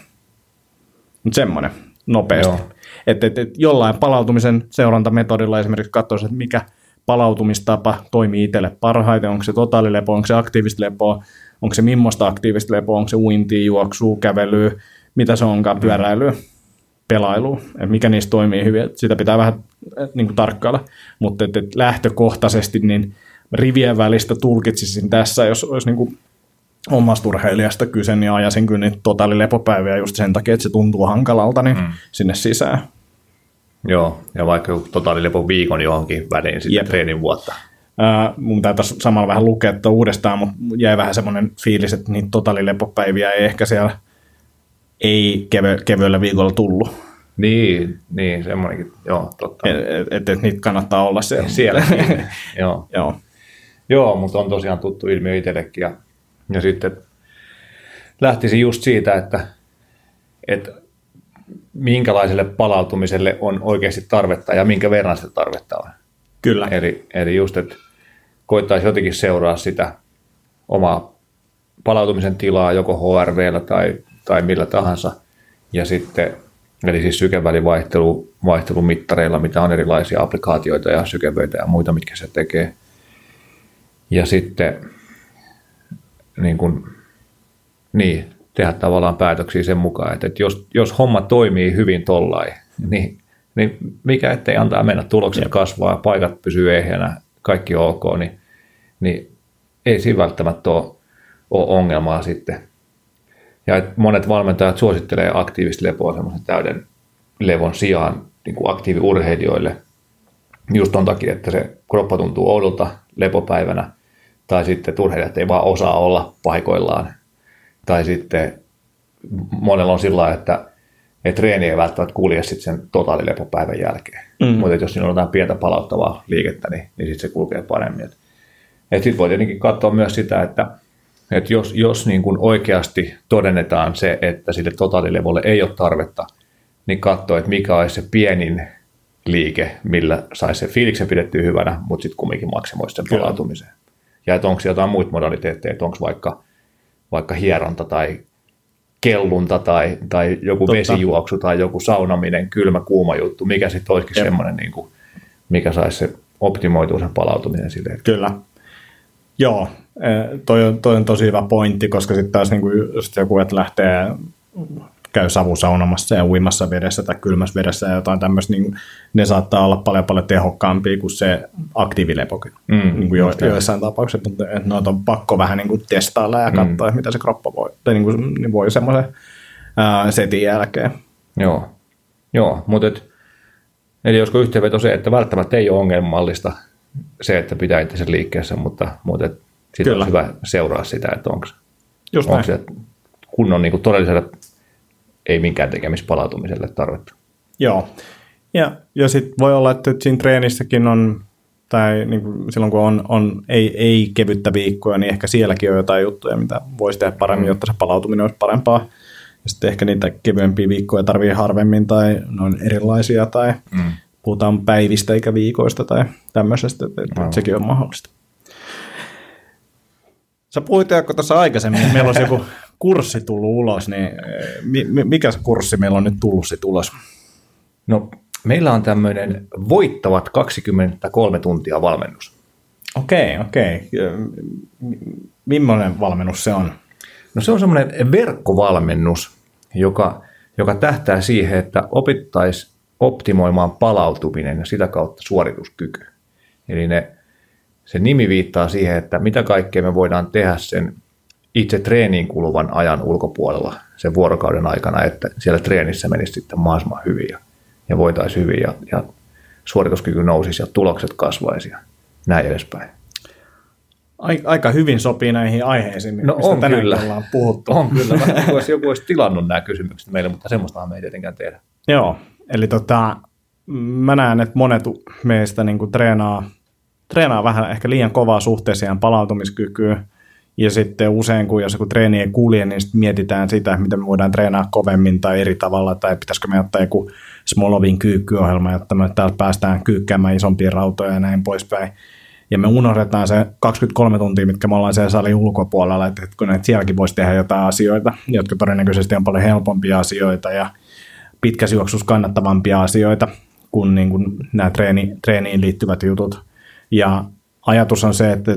Mutta semmoinen nopeasti. Joo. Että et, et jollain palautumisen seurantametodilla esimerkiksi katsoisi, että mikä palautumistapa toimii itselle parhaiten, onko se totaalilepo, onko se aktiivista lepoa, onko se millaista aktiivista lepoa, onko se uintia, juoksua, kävelyä, mitä se onkaan, pyöräilyä, pelailu, että mikä niistä toimii hyvin, että sitä pitää vähän niin kuin tarkkailla, mutta et, et lähtökohtaisesti niin rivien välistä tulkitsisin tässä, jos olisi niin kuin omasta urheilijasta kyse, niin ajasin kyllä niitä totaalilepopäiviä just sen takia, että se tuntuu hankalalta, niin mm. sinne sisään. Joo, ja vaikka joku totaalilepo viikon johonkin väliin sitten Jep. treenin vuotta. Ää, mun täytyisi samalla vähän lukea että uudestaan, mutta jäi vähän semmoinen fiilis, että niitä totaalilepopäiviä ei ehkä siellä ei kevy, kevyellä viikolla tullut. Niin, niin semmoinenkin, joo, totta. Että et, et niitä kannattaa olla siellä. Siellä, *laughs* joo. Joo. Joo, mutta on tosiaan tuttu ilmiö itsellekin. Ja, ja sitten lähtisi just siitä, että, että minkälaiselle palautumiselle on oikeasti tarvetta ja minkä verran sitä tarvetta on. Kyllä. Eli, eli just, että koittaisi jotenkin seuraa sitä omaa palautumisen tilaa joko HRVllä tai, tai millä tahansa. Ja sitten, eli siis sykevälivaihtelu, vaihtelumittareilla, mitä on erilaisia applikaatioita ja sykevöitä ja muita, mitkä se tekee. Ja sitten niin kuin, niin, tehdä tavallaan päätöksiä sen mukaan, että, että jos, jos homma toimii hyvin tollain, niin, niin mikä ettei antaa mennä, tulokset Jep. kasvaa, paikat pysyy ehjänä, kaikki on ok, niin, niin ei siinä välttämättä ole, ole ongelmaa sitten. Ja et monet valmentajat suosittelee aktiivista lepoa semmoisen täyden levon sijaan niin kuin aktiiviurheilijoille just ton takia, että se kroppa tuntuu oudolta lepopäivänä, tai sitten että urheilijat ei vaan osaa olla paikoillaan, tai sitten monella on sillä että, että treeni ei välttämättä kulje sitten sen totaalilepopäivän jälkeen. Mm. Mutta jos siinä on jotain pientä palauttavaa liikettä, niin, niin sitten se kulkee paremmin. Et, et sitten voi tietenkin katsoa myös sitä, että, että jos, jos niin kuin oikeasti todennetaan se, että sille totaalilevolle ei ole tarvetta, niin katsoa, että mikä olisi se pienin liike, millä saisi se fiiliksen pidettyä hyvänä, mutta sitten kumminkin maksimoisi sen Kyllä. palautumisen. Ja että onko jotain muita modaliteetteja, että onko vaikka, vaikka hieronta tai kellunta tai, tai joku Totta. Vesijuoksu tai joku saunaminen, kylmä, kuuma juttu, mikä sitten olisikin semmoinen, niin kuin, mikä saisi se optimoitua sen palautuminen silleen. Kyllä. Joo, toi on, toi on tosi hyvä pointti, koska sitten taas niinku just joku, että lähtee käy savusaunomassa ja uimassa vedessä tai kylmässä vedessä ja jotain tämmöistä, niin ne saattaa olla paljon paljon tehokkaampia kuin se aktiivilepokin. Mm, niin kuin jo, just näin. joissain tapauksissa, mutta että noita on pakko vähän niin kuin testailla ja katsoa, mm. mitä se kroppa voi, tai niin kuin, niin voi semmoisen ää, setin jälkeen. Joo, Joo mutta et, eli olisiko yhteenveto se, että välttämättä ei ole ongelmallista se, että pitää itse sen liikkeessä, mutta, mutta et sitten Kyllä. on hyvä seuraa sitä, että onko, onko se kunnon niin kuin todellisella ei minkään tekemispalautumiselle tarvetta. Joo. Ja, ja sitten voi olla, että siinä treenissäkin on, tai niin kuin silloin kun on, on ei, ei kevyttä viikkoa, niin ehkä sielläkin on jotain juttuja, mitä voisi tehdä paremmin, mm. jotta se palautuminen olisi parempaa. Ja sitten ehkä niitä kevyempiä viikkoja tarvii harvemmin tai ne on erilaisia tai mm. puhutaan päivistä eikä viikoista tai tämmöisestä, että, että no. sekin on mahdollista. Sä puhuit Jaakko tuossa aikaisemmin, meillä olisi joku kurssi tullut ulos, niin eh, mikä se kurssi meillä on nyt tullut sitten ulos? No, meillä on tämmöinen voittavat 23 tuntia valmennus. Okei, okei. Millainen valmennus se on? No se on semmoinen verkkovalmennus, joka, joka tähtää siihen, että opittaisiin optimoimaan palautuminen ja sitä kautta suorituskyky. Eli ne, se nimi viittaa siihen, että mitä kaikkea me voidaan tehdä sen itse treeniin kuluvan ajan ulkopuolella sen vuorokauden aikana, että siellä treenissä menisi sitten mahdollisimman hyvin ja, ja voitaisiin hyvin ja, ja suorituskyky nousisi ja tulokset kasvaisi ja näin edespäin. Aika hyvin sopii näihin aiheisiin, no mistä on tänään kyllä. ollaan puhuttu. On kyllä. *laughs* Jos joku olisi tilannut nämä kysymykset meille, mutta semmoistahan me ei tietenkään tehdä. Joo, eli tota, mä näen, että monet meistä niin kuin treenaa, treenaa vähän ehkä liian kovaa suhteessa palautumiskykyyn, ja sitten usein, kun jos joku treeni ei kulje, niin sitten mietitään sitä, miten me voidaan treenaa kovemmin tai eri tavalla, tai pitäisikö me ottaa joku Smolovin kyykkyohjelma, jotta me täältä päästään kyykkäämään isompia rautoja ja näin poispäin. Ja me unohdetaan se 23 tuntia, mitkä me ollaan siellä salin ulkopuolella, että kun että sielläkin voisi tehdä jotain asioita, jotka todennäköisesti on paljon helpompia asioita ja pitkässä kannattavampia asioita kuin, niin kuin nämä treeni, treeniin liittyvät jutut. Ja ajatus on se, että,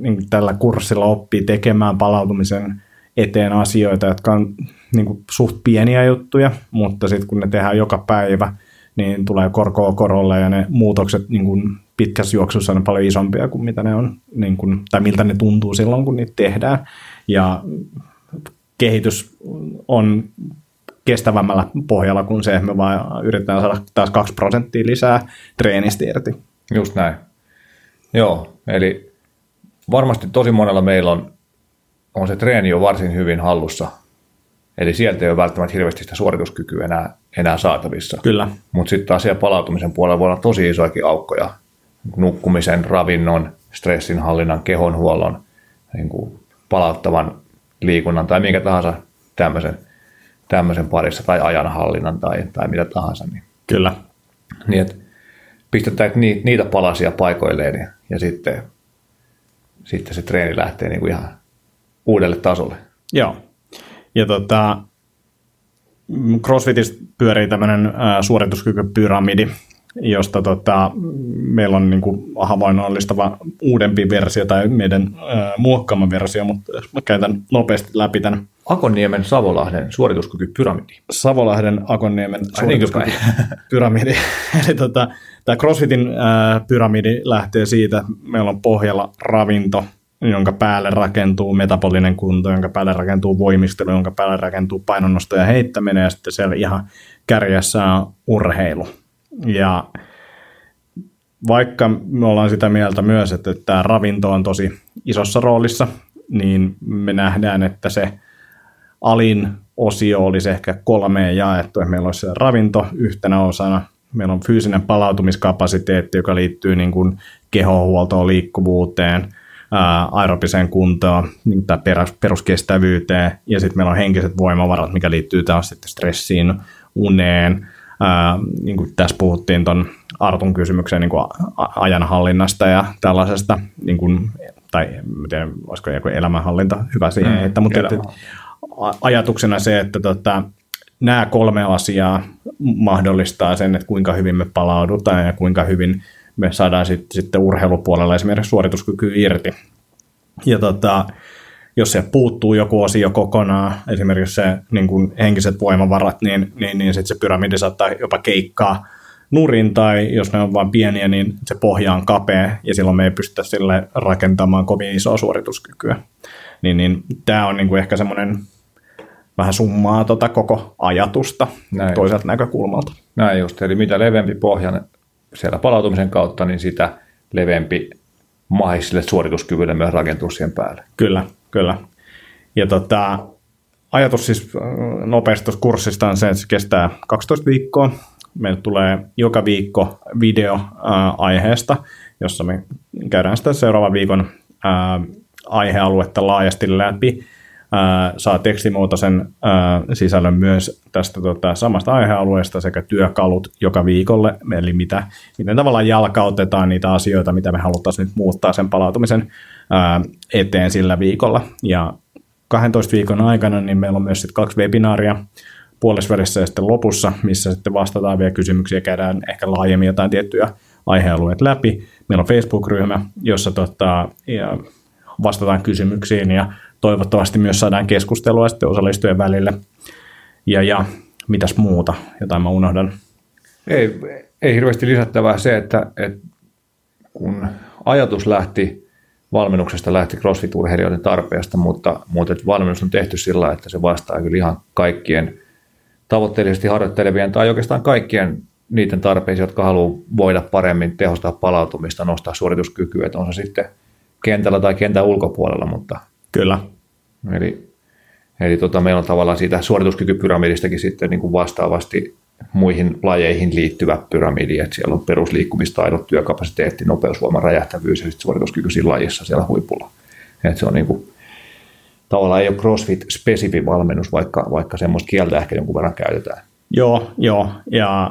niin tällä kurssilla oppii tekemään palautumisen eteen asioita, jotka on niin kuin suht pieniä juttuja, mutta sitten kun ne tehdään joka päivä, niin tulee korkoa korolle ja ne muutokset niin kuin pitkässä juoksussa on paljon isompia kuin mitä ne on, niin kuin, tai miltä ne tuntuu silloin, kun niitä tehdään. Ja kehitys on kestävämmällä pohjalla kuin se, että me vaan yritetään saada taas 2 prosenttia lisää treenistä irti. Just näin. Joo, eli varmasti tosi monella meillä on, on se treeni jo varsin hyvin hallussa. Eli sieltä ei ole välttämättä hirveästi sitä suorituskykyä enää, enää saatavissa. Kyllä. Mutta sitten taas siellä palautumisen puolella voi olla tosi isoakin aukkoja. Nukkumisen, ravinnon, stressinhallinnan, kehonhuollon, niin kuin palauttavan liikunnan tai minkä tahansa tämmöisen, tämmöisen parissa tai ajanhallinnan tai, tai mitä tahansa. Niin, Kyllä. Niin, että pistetään niitä palasia paikoilleen ja, ja sitten, sitten se treeni lähtee niin kuin ihan uudelle tasolle. Joo. Ja tota, CrossFitissa pyörii tämmöinen suorituskykypyramidi, josta tota, meillä on niin kuin havainnollistava uudempi versio tai meidän äh, muokkaama versio, mutta mä käytän nopeasti läpi tämän. Akonniemen Savolahden suorituskykypyramidi. Savolahden Akonniemen niin suorituskykypyramidi. *laughs* Eli tota, tämä CrossFitin äh, pyramidi lähtee siitä, meillä on pohjalla ravinto, jonka päälle rakentuu metabolinen kunto, jonka päälle rakentuu voimistelu, jonka päälle rakentuu painonnosto ja heittäminen, ja sitten siellä ihan kärjessä on urheilu. Ja vaikka me ollaan sitä mieltä myös, että tämä ravinto on tosi isossa roolissa, niin me nähdään, että se alin osio olisi ehkä kolmeen jaettu, että meillä olisi ravinto yhtenä osana, meillä on fyysinen palautumiskapasiteetti, joka liittyy niin kuin kehohuoltoon, liikkuvuuteen, aerobiseen kuntoon, niin tai peruskestävyyteen, ja sitten meillä on henkiset voimavarat, mikä liittyy taas sitten stressiin, uneen, ää, niin kuin tässä puhuttiin tuon Artun kysymykseen niin kuin ajanhallinnasta ja tällaisesta, niin kuin, tai en tiedä, olisiko joku elämänhallinta hyvä siihen, mm, että, mutta että, ajatuksena se, että tota, nämä kolme asiaa mahdollistaa sen, että kuinka hyvin me palaudutaan ja kuinka hyvin me saadaan sitten, sitten urheilupuolella esimerkiksi suorituskyky irti. Ja tota, jos se puuttuu joku osio kokonaan, esimerkiksi se niin kuin henkiset voimavarat, niin, niin, niin sitten se pyramidi saattaa jopa keikkaa nurin, tai jos ne on vain pieniä, niin se pohja on kapea, ja silloin me ei pystytä sille rakentamaan kovin isoa suorituskykyä. Niin, niin tämä on niin kuin ehkä semmoinen vähän summaa tota koko ajatusta Näin toiselta just. näkökulmalta. Näin just, eli mitä leveämpi pohja siellä palautumisen kautta, niin sitä leveämpi mahdollisille suorituskyvylle myös rakentuu siihen päälle. Kyllä, kyllä. Ja tota, ajatus siis äh, nopeasti kurssista on se, että se kestää 12 viikkoa. Meille tulee joka viikko video äh, aiheesta, jossa me käydään sitä seuraavan viikon äh, aihealuetta laajasti läpi. Äh, saa tekstimuotoisen äh, sisällön myös tästä tota, samasta aihealueesta sekä työkalut joka viikolle, eli mitä, miten tavallaan jalkautetaan niitä asioita, mitä me haluttaisiin nyt muuttaa sen palautumisen äh, eteen sillä viikolla. Ja 12 viikon aikana niin meillä on myös sit kaksi webinaaria puolesvälissä ja sitten lopussa, missä sitten vastataan vielä kysymyksiä, käydään ehkä laajemmin jotain tiettyjä aihealueet läpi. Meillä on Facebook-ryhmä, jossa tota, ja vastataan kysymyksiin ja toivottavasti myös saadaan keskustelua sitten osallistujien välille. Ja, ja mitäs muuta, jotain mä unohdan. Ei, ei hirveästi lisättävää se, että, että kun ajatus lähti valmennuksesta lähti CrossFit-urheilijoiden tarpeesta, mutta, mutta valmennus on tehty sillä, että se vastaa kyllä ihan kaikkien tavoitteellisesti harjoittelevien tai oikeastaan kaikkien niiden tarpeisiin, jotka haluaa voida paremmin tehostaa palautumista, nostaa suorituskykyä, että on se sitten kentällä tai kentän ulkopuolella, mutta Kyllä. Eli, eli tota, meillä on tavallaan siitä suorituskykypyramidistakin sitten niin kuin vastaavasti muihin lajeihin liittyvä pyramidi, että siellä on perusliikkumistaidot, työkapasiteetti, nopeusvoima, räjähtävyys ja sitten suorituskyky siinä lajissa siellä huipulla. Että se on niin kuin, tavallaan ei ole CrossFit-spesifi valmennus, vaikka, vaikka semmoista kieltä ehkä jonkun verran käytetään. Joo, joo, ja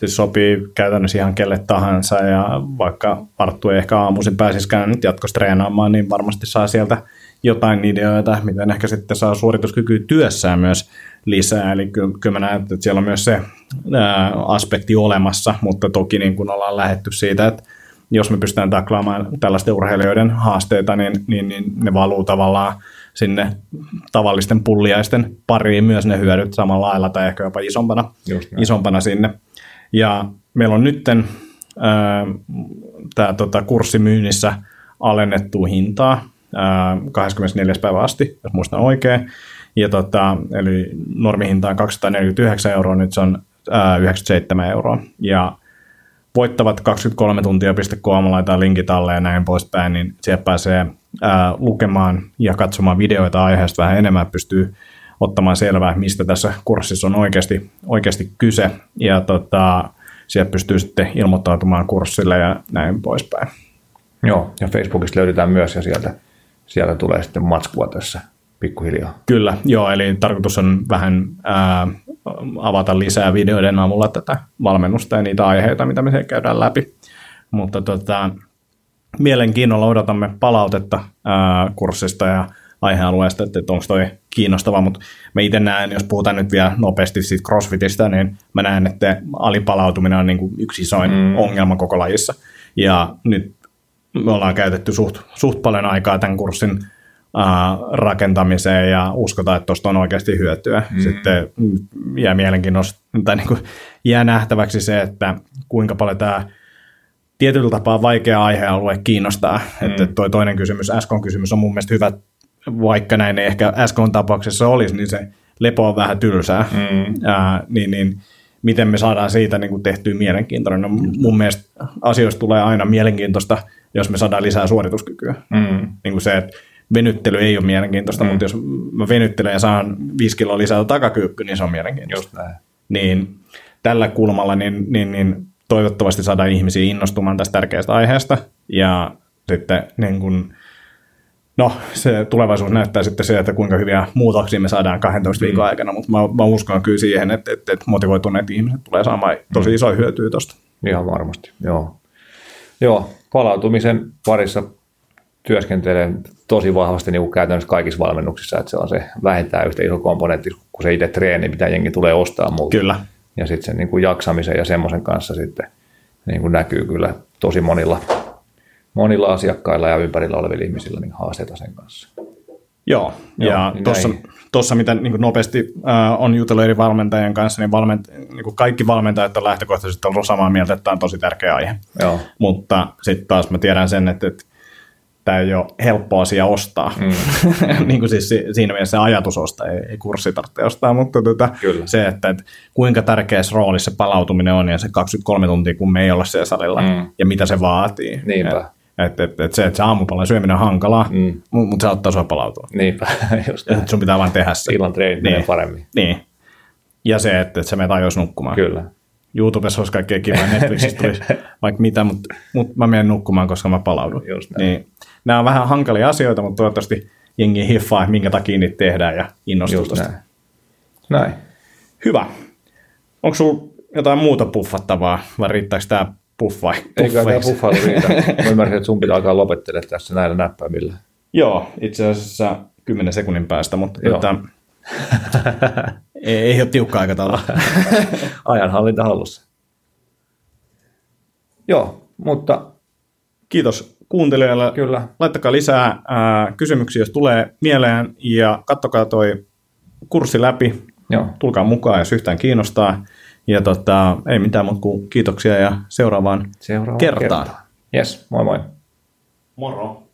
se sopii käytännössä ihan kelle tahansa, ja vaikka Arttu ei ehkä aamuisin pääsisikään nyt jatkossa treenaamaan, niin varmasti saa sieltä jotain ideoita, miten ehkä sitten saa suorituskykyä työssään myös lisää, eli kyllä, kyllä mä näen, että siellä on myös se ää, aspekti olemassa, mutta toki niin kun ollaan lähetty siitä, että jos me pystytään taklaamaan tällaisten urheilijoiden haasteita, niin, niin, niin ne valuu tavallaan sinne tavallisten pulliaisten pariin myös ne hyödyt samalla lailla tai ehkä jopa isompana, isompana sinne. Ja meillä on nytten tämä tota, kurssi myynnissä alennettu hintaa ää, 24. päivä asti, jos muistan oikein. Ja tota, eli normihinta on 249 euroa, nyt se on ää, 97 euroa. Ja voittavat 23tuntia.com, laitetaan linkit alle ja näin poispäin, niin siellä pääsee ää, lukemaan ja katsomaan videoita aiheesta vähän enemmän, pystyy ottamaan selvää, mistä tässä kurssissa on oikeasti, oikeasti kyse, ja tota, siellä pystyy sitten ilmoittautumaan kurssille ja näin poispäin. Joo, ja Facebookista löydetään myös, ja sieltä, sieltä tulee sitten matskua tässä pikkuhiljaa. Kyllä, joo, eli tarkoitus on vähän ää, avata lisää videoiden avulla tätä valmennusta ja niitä aiheita, mitä me siellä käydään läpi. Mutta tota, mielenkiinnolla odotamme palautetta ää, kurssista ja aihealueesta, että, että onko toi kiinnostava, mutta mä itse näen, jos puhutaan nyt vielä nopeasti siitä CrossFitistä, niin mä näen, että alipalautuminen on niin kuin yksi isoin mm. ongelma koko lajissa. Ja nyt me ollaan käytetty suht, suht paljon aikaa tämän kurssin rakentamiseen ja uskotaan, että tuosta on oikeasti hyötyä. Mm. Sitten jää mielenkiinnosta, tai niin kuin jää nähtäväksi se, että kuinka paljon tämä tietyllä tapaa vaikea aihealue kiinnostaa. Mm. Että toi toinen kysymys, äsken kysymys on mun mielestä hyvä, vaikka näin ei ehkä äsken tapauksessa olisi, niin se lepo on vähän tylsää. Mm. Ää, niin, niin miten me saadaan siitä niin kuin tehtyä mielenkiintoinen. No, mun mielestä asioista tulee aina mielenkiintoista, jos me saadaan lisää suorituskykyä. Mm. Niin kuin se, että venyttely ei ole mielenkiintoista, mm. mutta jos mä venyttelen ja saan viisi kiloa lisää takakyykky, niin se on mielenkiintoista. Just näin. Niin tällä kulmalla niin, niin, niin toivottavasti saadaan ihmisiä innostumaan tästä tärkeästä aiheesta ja sitten niin kun, no se tulevaisuus näyttää sitten se, että kuinka hyviä muutoksia me saadaan 12 mm. viikon aikana, mutta mä, mä uskon kyllä siihen, että, että, että motivoituneet ihmiset tulee saamaan tosi mm. iso hyötyä tuosta. Ihan varmasti, joo. Joo, palautumisen parissa työskentelen tosi vahvasti niin kuin käytännössä kaikissa valmennuksissa, että se on se vähentää yhtä iso komponentti kuin se itse treeni, mitä jengi tulee ostaa multa. Kyllä. Ja sitten sen niin kuin jaksamisen ja semmoisen kanssa sitten niin kuin näkyy kyllä tosi monilla, monilla asiakkailla ja ympärillä olevilla ihmisillä niin haasteita sen kanssa. Joo, Joo ja niin tuossa, tuossa mitä niin nopeasti äh, on jutellut eri valmentajien kanssa, niin, valment, niin kuin kaikki valmentajat on lähtökohtaisesti ollut samaa mieltä, että tämä on tosi tärkeä aihe. Joo. Mutta sitten taas mä tiedän sen, että, että tämä ei ole helppo asia ostaa. Mm. *laughs* niin kuin siis siinä mielessä ajatus ostaa, ei, ei kurssi tarvitse ostaa, mutta tuota, se, että, että kuinka tärkeässä roolissa palautuminen on ja se 23 tuntia, kun me ei olla siellä salilla mm. ja mitä se vaatii. Niinpä. Että et, et se, että se aamupalan syöminen on hankalaa, mm. mutta mut se auttaa sua palautua. Niinpä, *laughs* just Et sun pitää vaan tehdä se. Illan treenit Niin. paremmin. Niin. Ja se, että, että sä menet ajoissa nukkumaan. Kyllä. YouTubessa olisi kaikkea kivaa, Netflixissä tulisi *laughs* vaikka mitä, mutta, mutta mä menen nukkumaan, koska mä palaudun. Just näin. niin. Nämä on vähän hankalia asioita, mutta toivottavasti jengi hiffaa, minkä takia niitä tehdään ja Just tosta. näin. Näin. Hyvä. Onko sulla jotain muuta puffattavaa vai riittääkö tämä puffai? Eikä tämä puffeiksi? buffailu riitä. *laughs* Mä ymmärsin, että sun pitää alkaa lopettelemaan tässä näillä näppäimillä. Joo, itse asiassa 10 sekunnin päästä, mutta Joo. tota, *laughs* ei, ei ole tiukka aikataulu. *laughs* Ajanhallinta hallussa. Joo, mutta Kiitos kuuntelijoille. kyllä. Laittakaa lisää ää, kysymyksiä, jos tulee mieleen, ja kattokaa toi kurssi läpi. Joo. Tulkaa mukaan, jos yhtään kiinnostaa. Ja tota, ei mitään muuta kuin kiitoksia ja seuraavaan Seuraava kertaan. Yes, moi moi. Moro!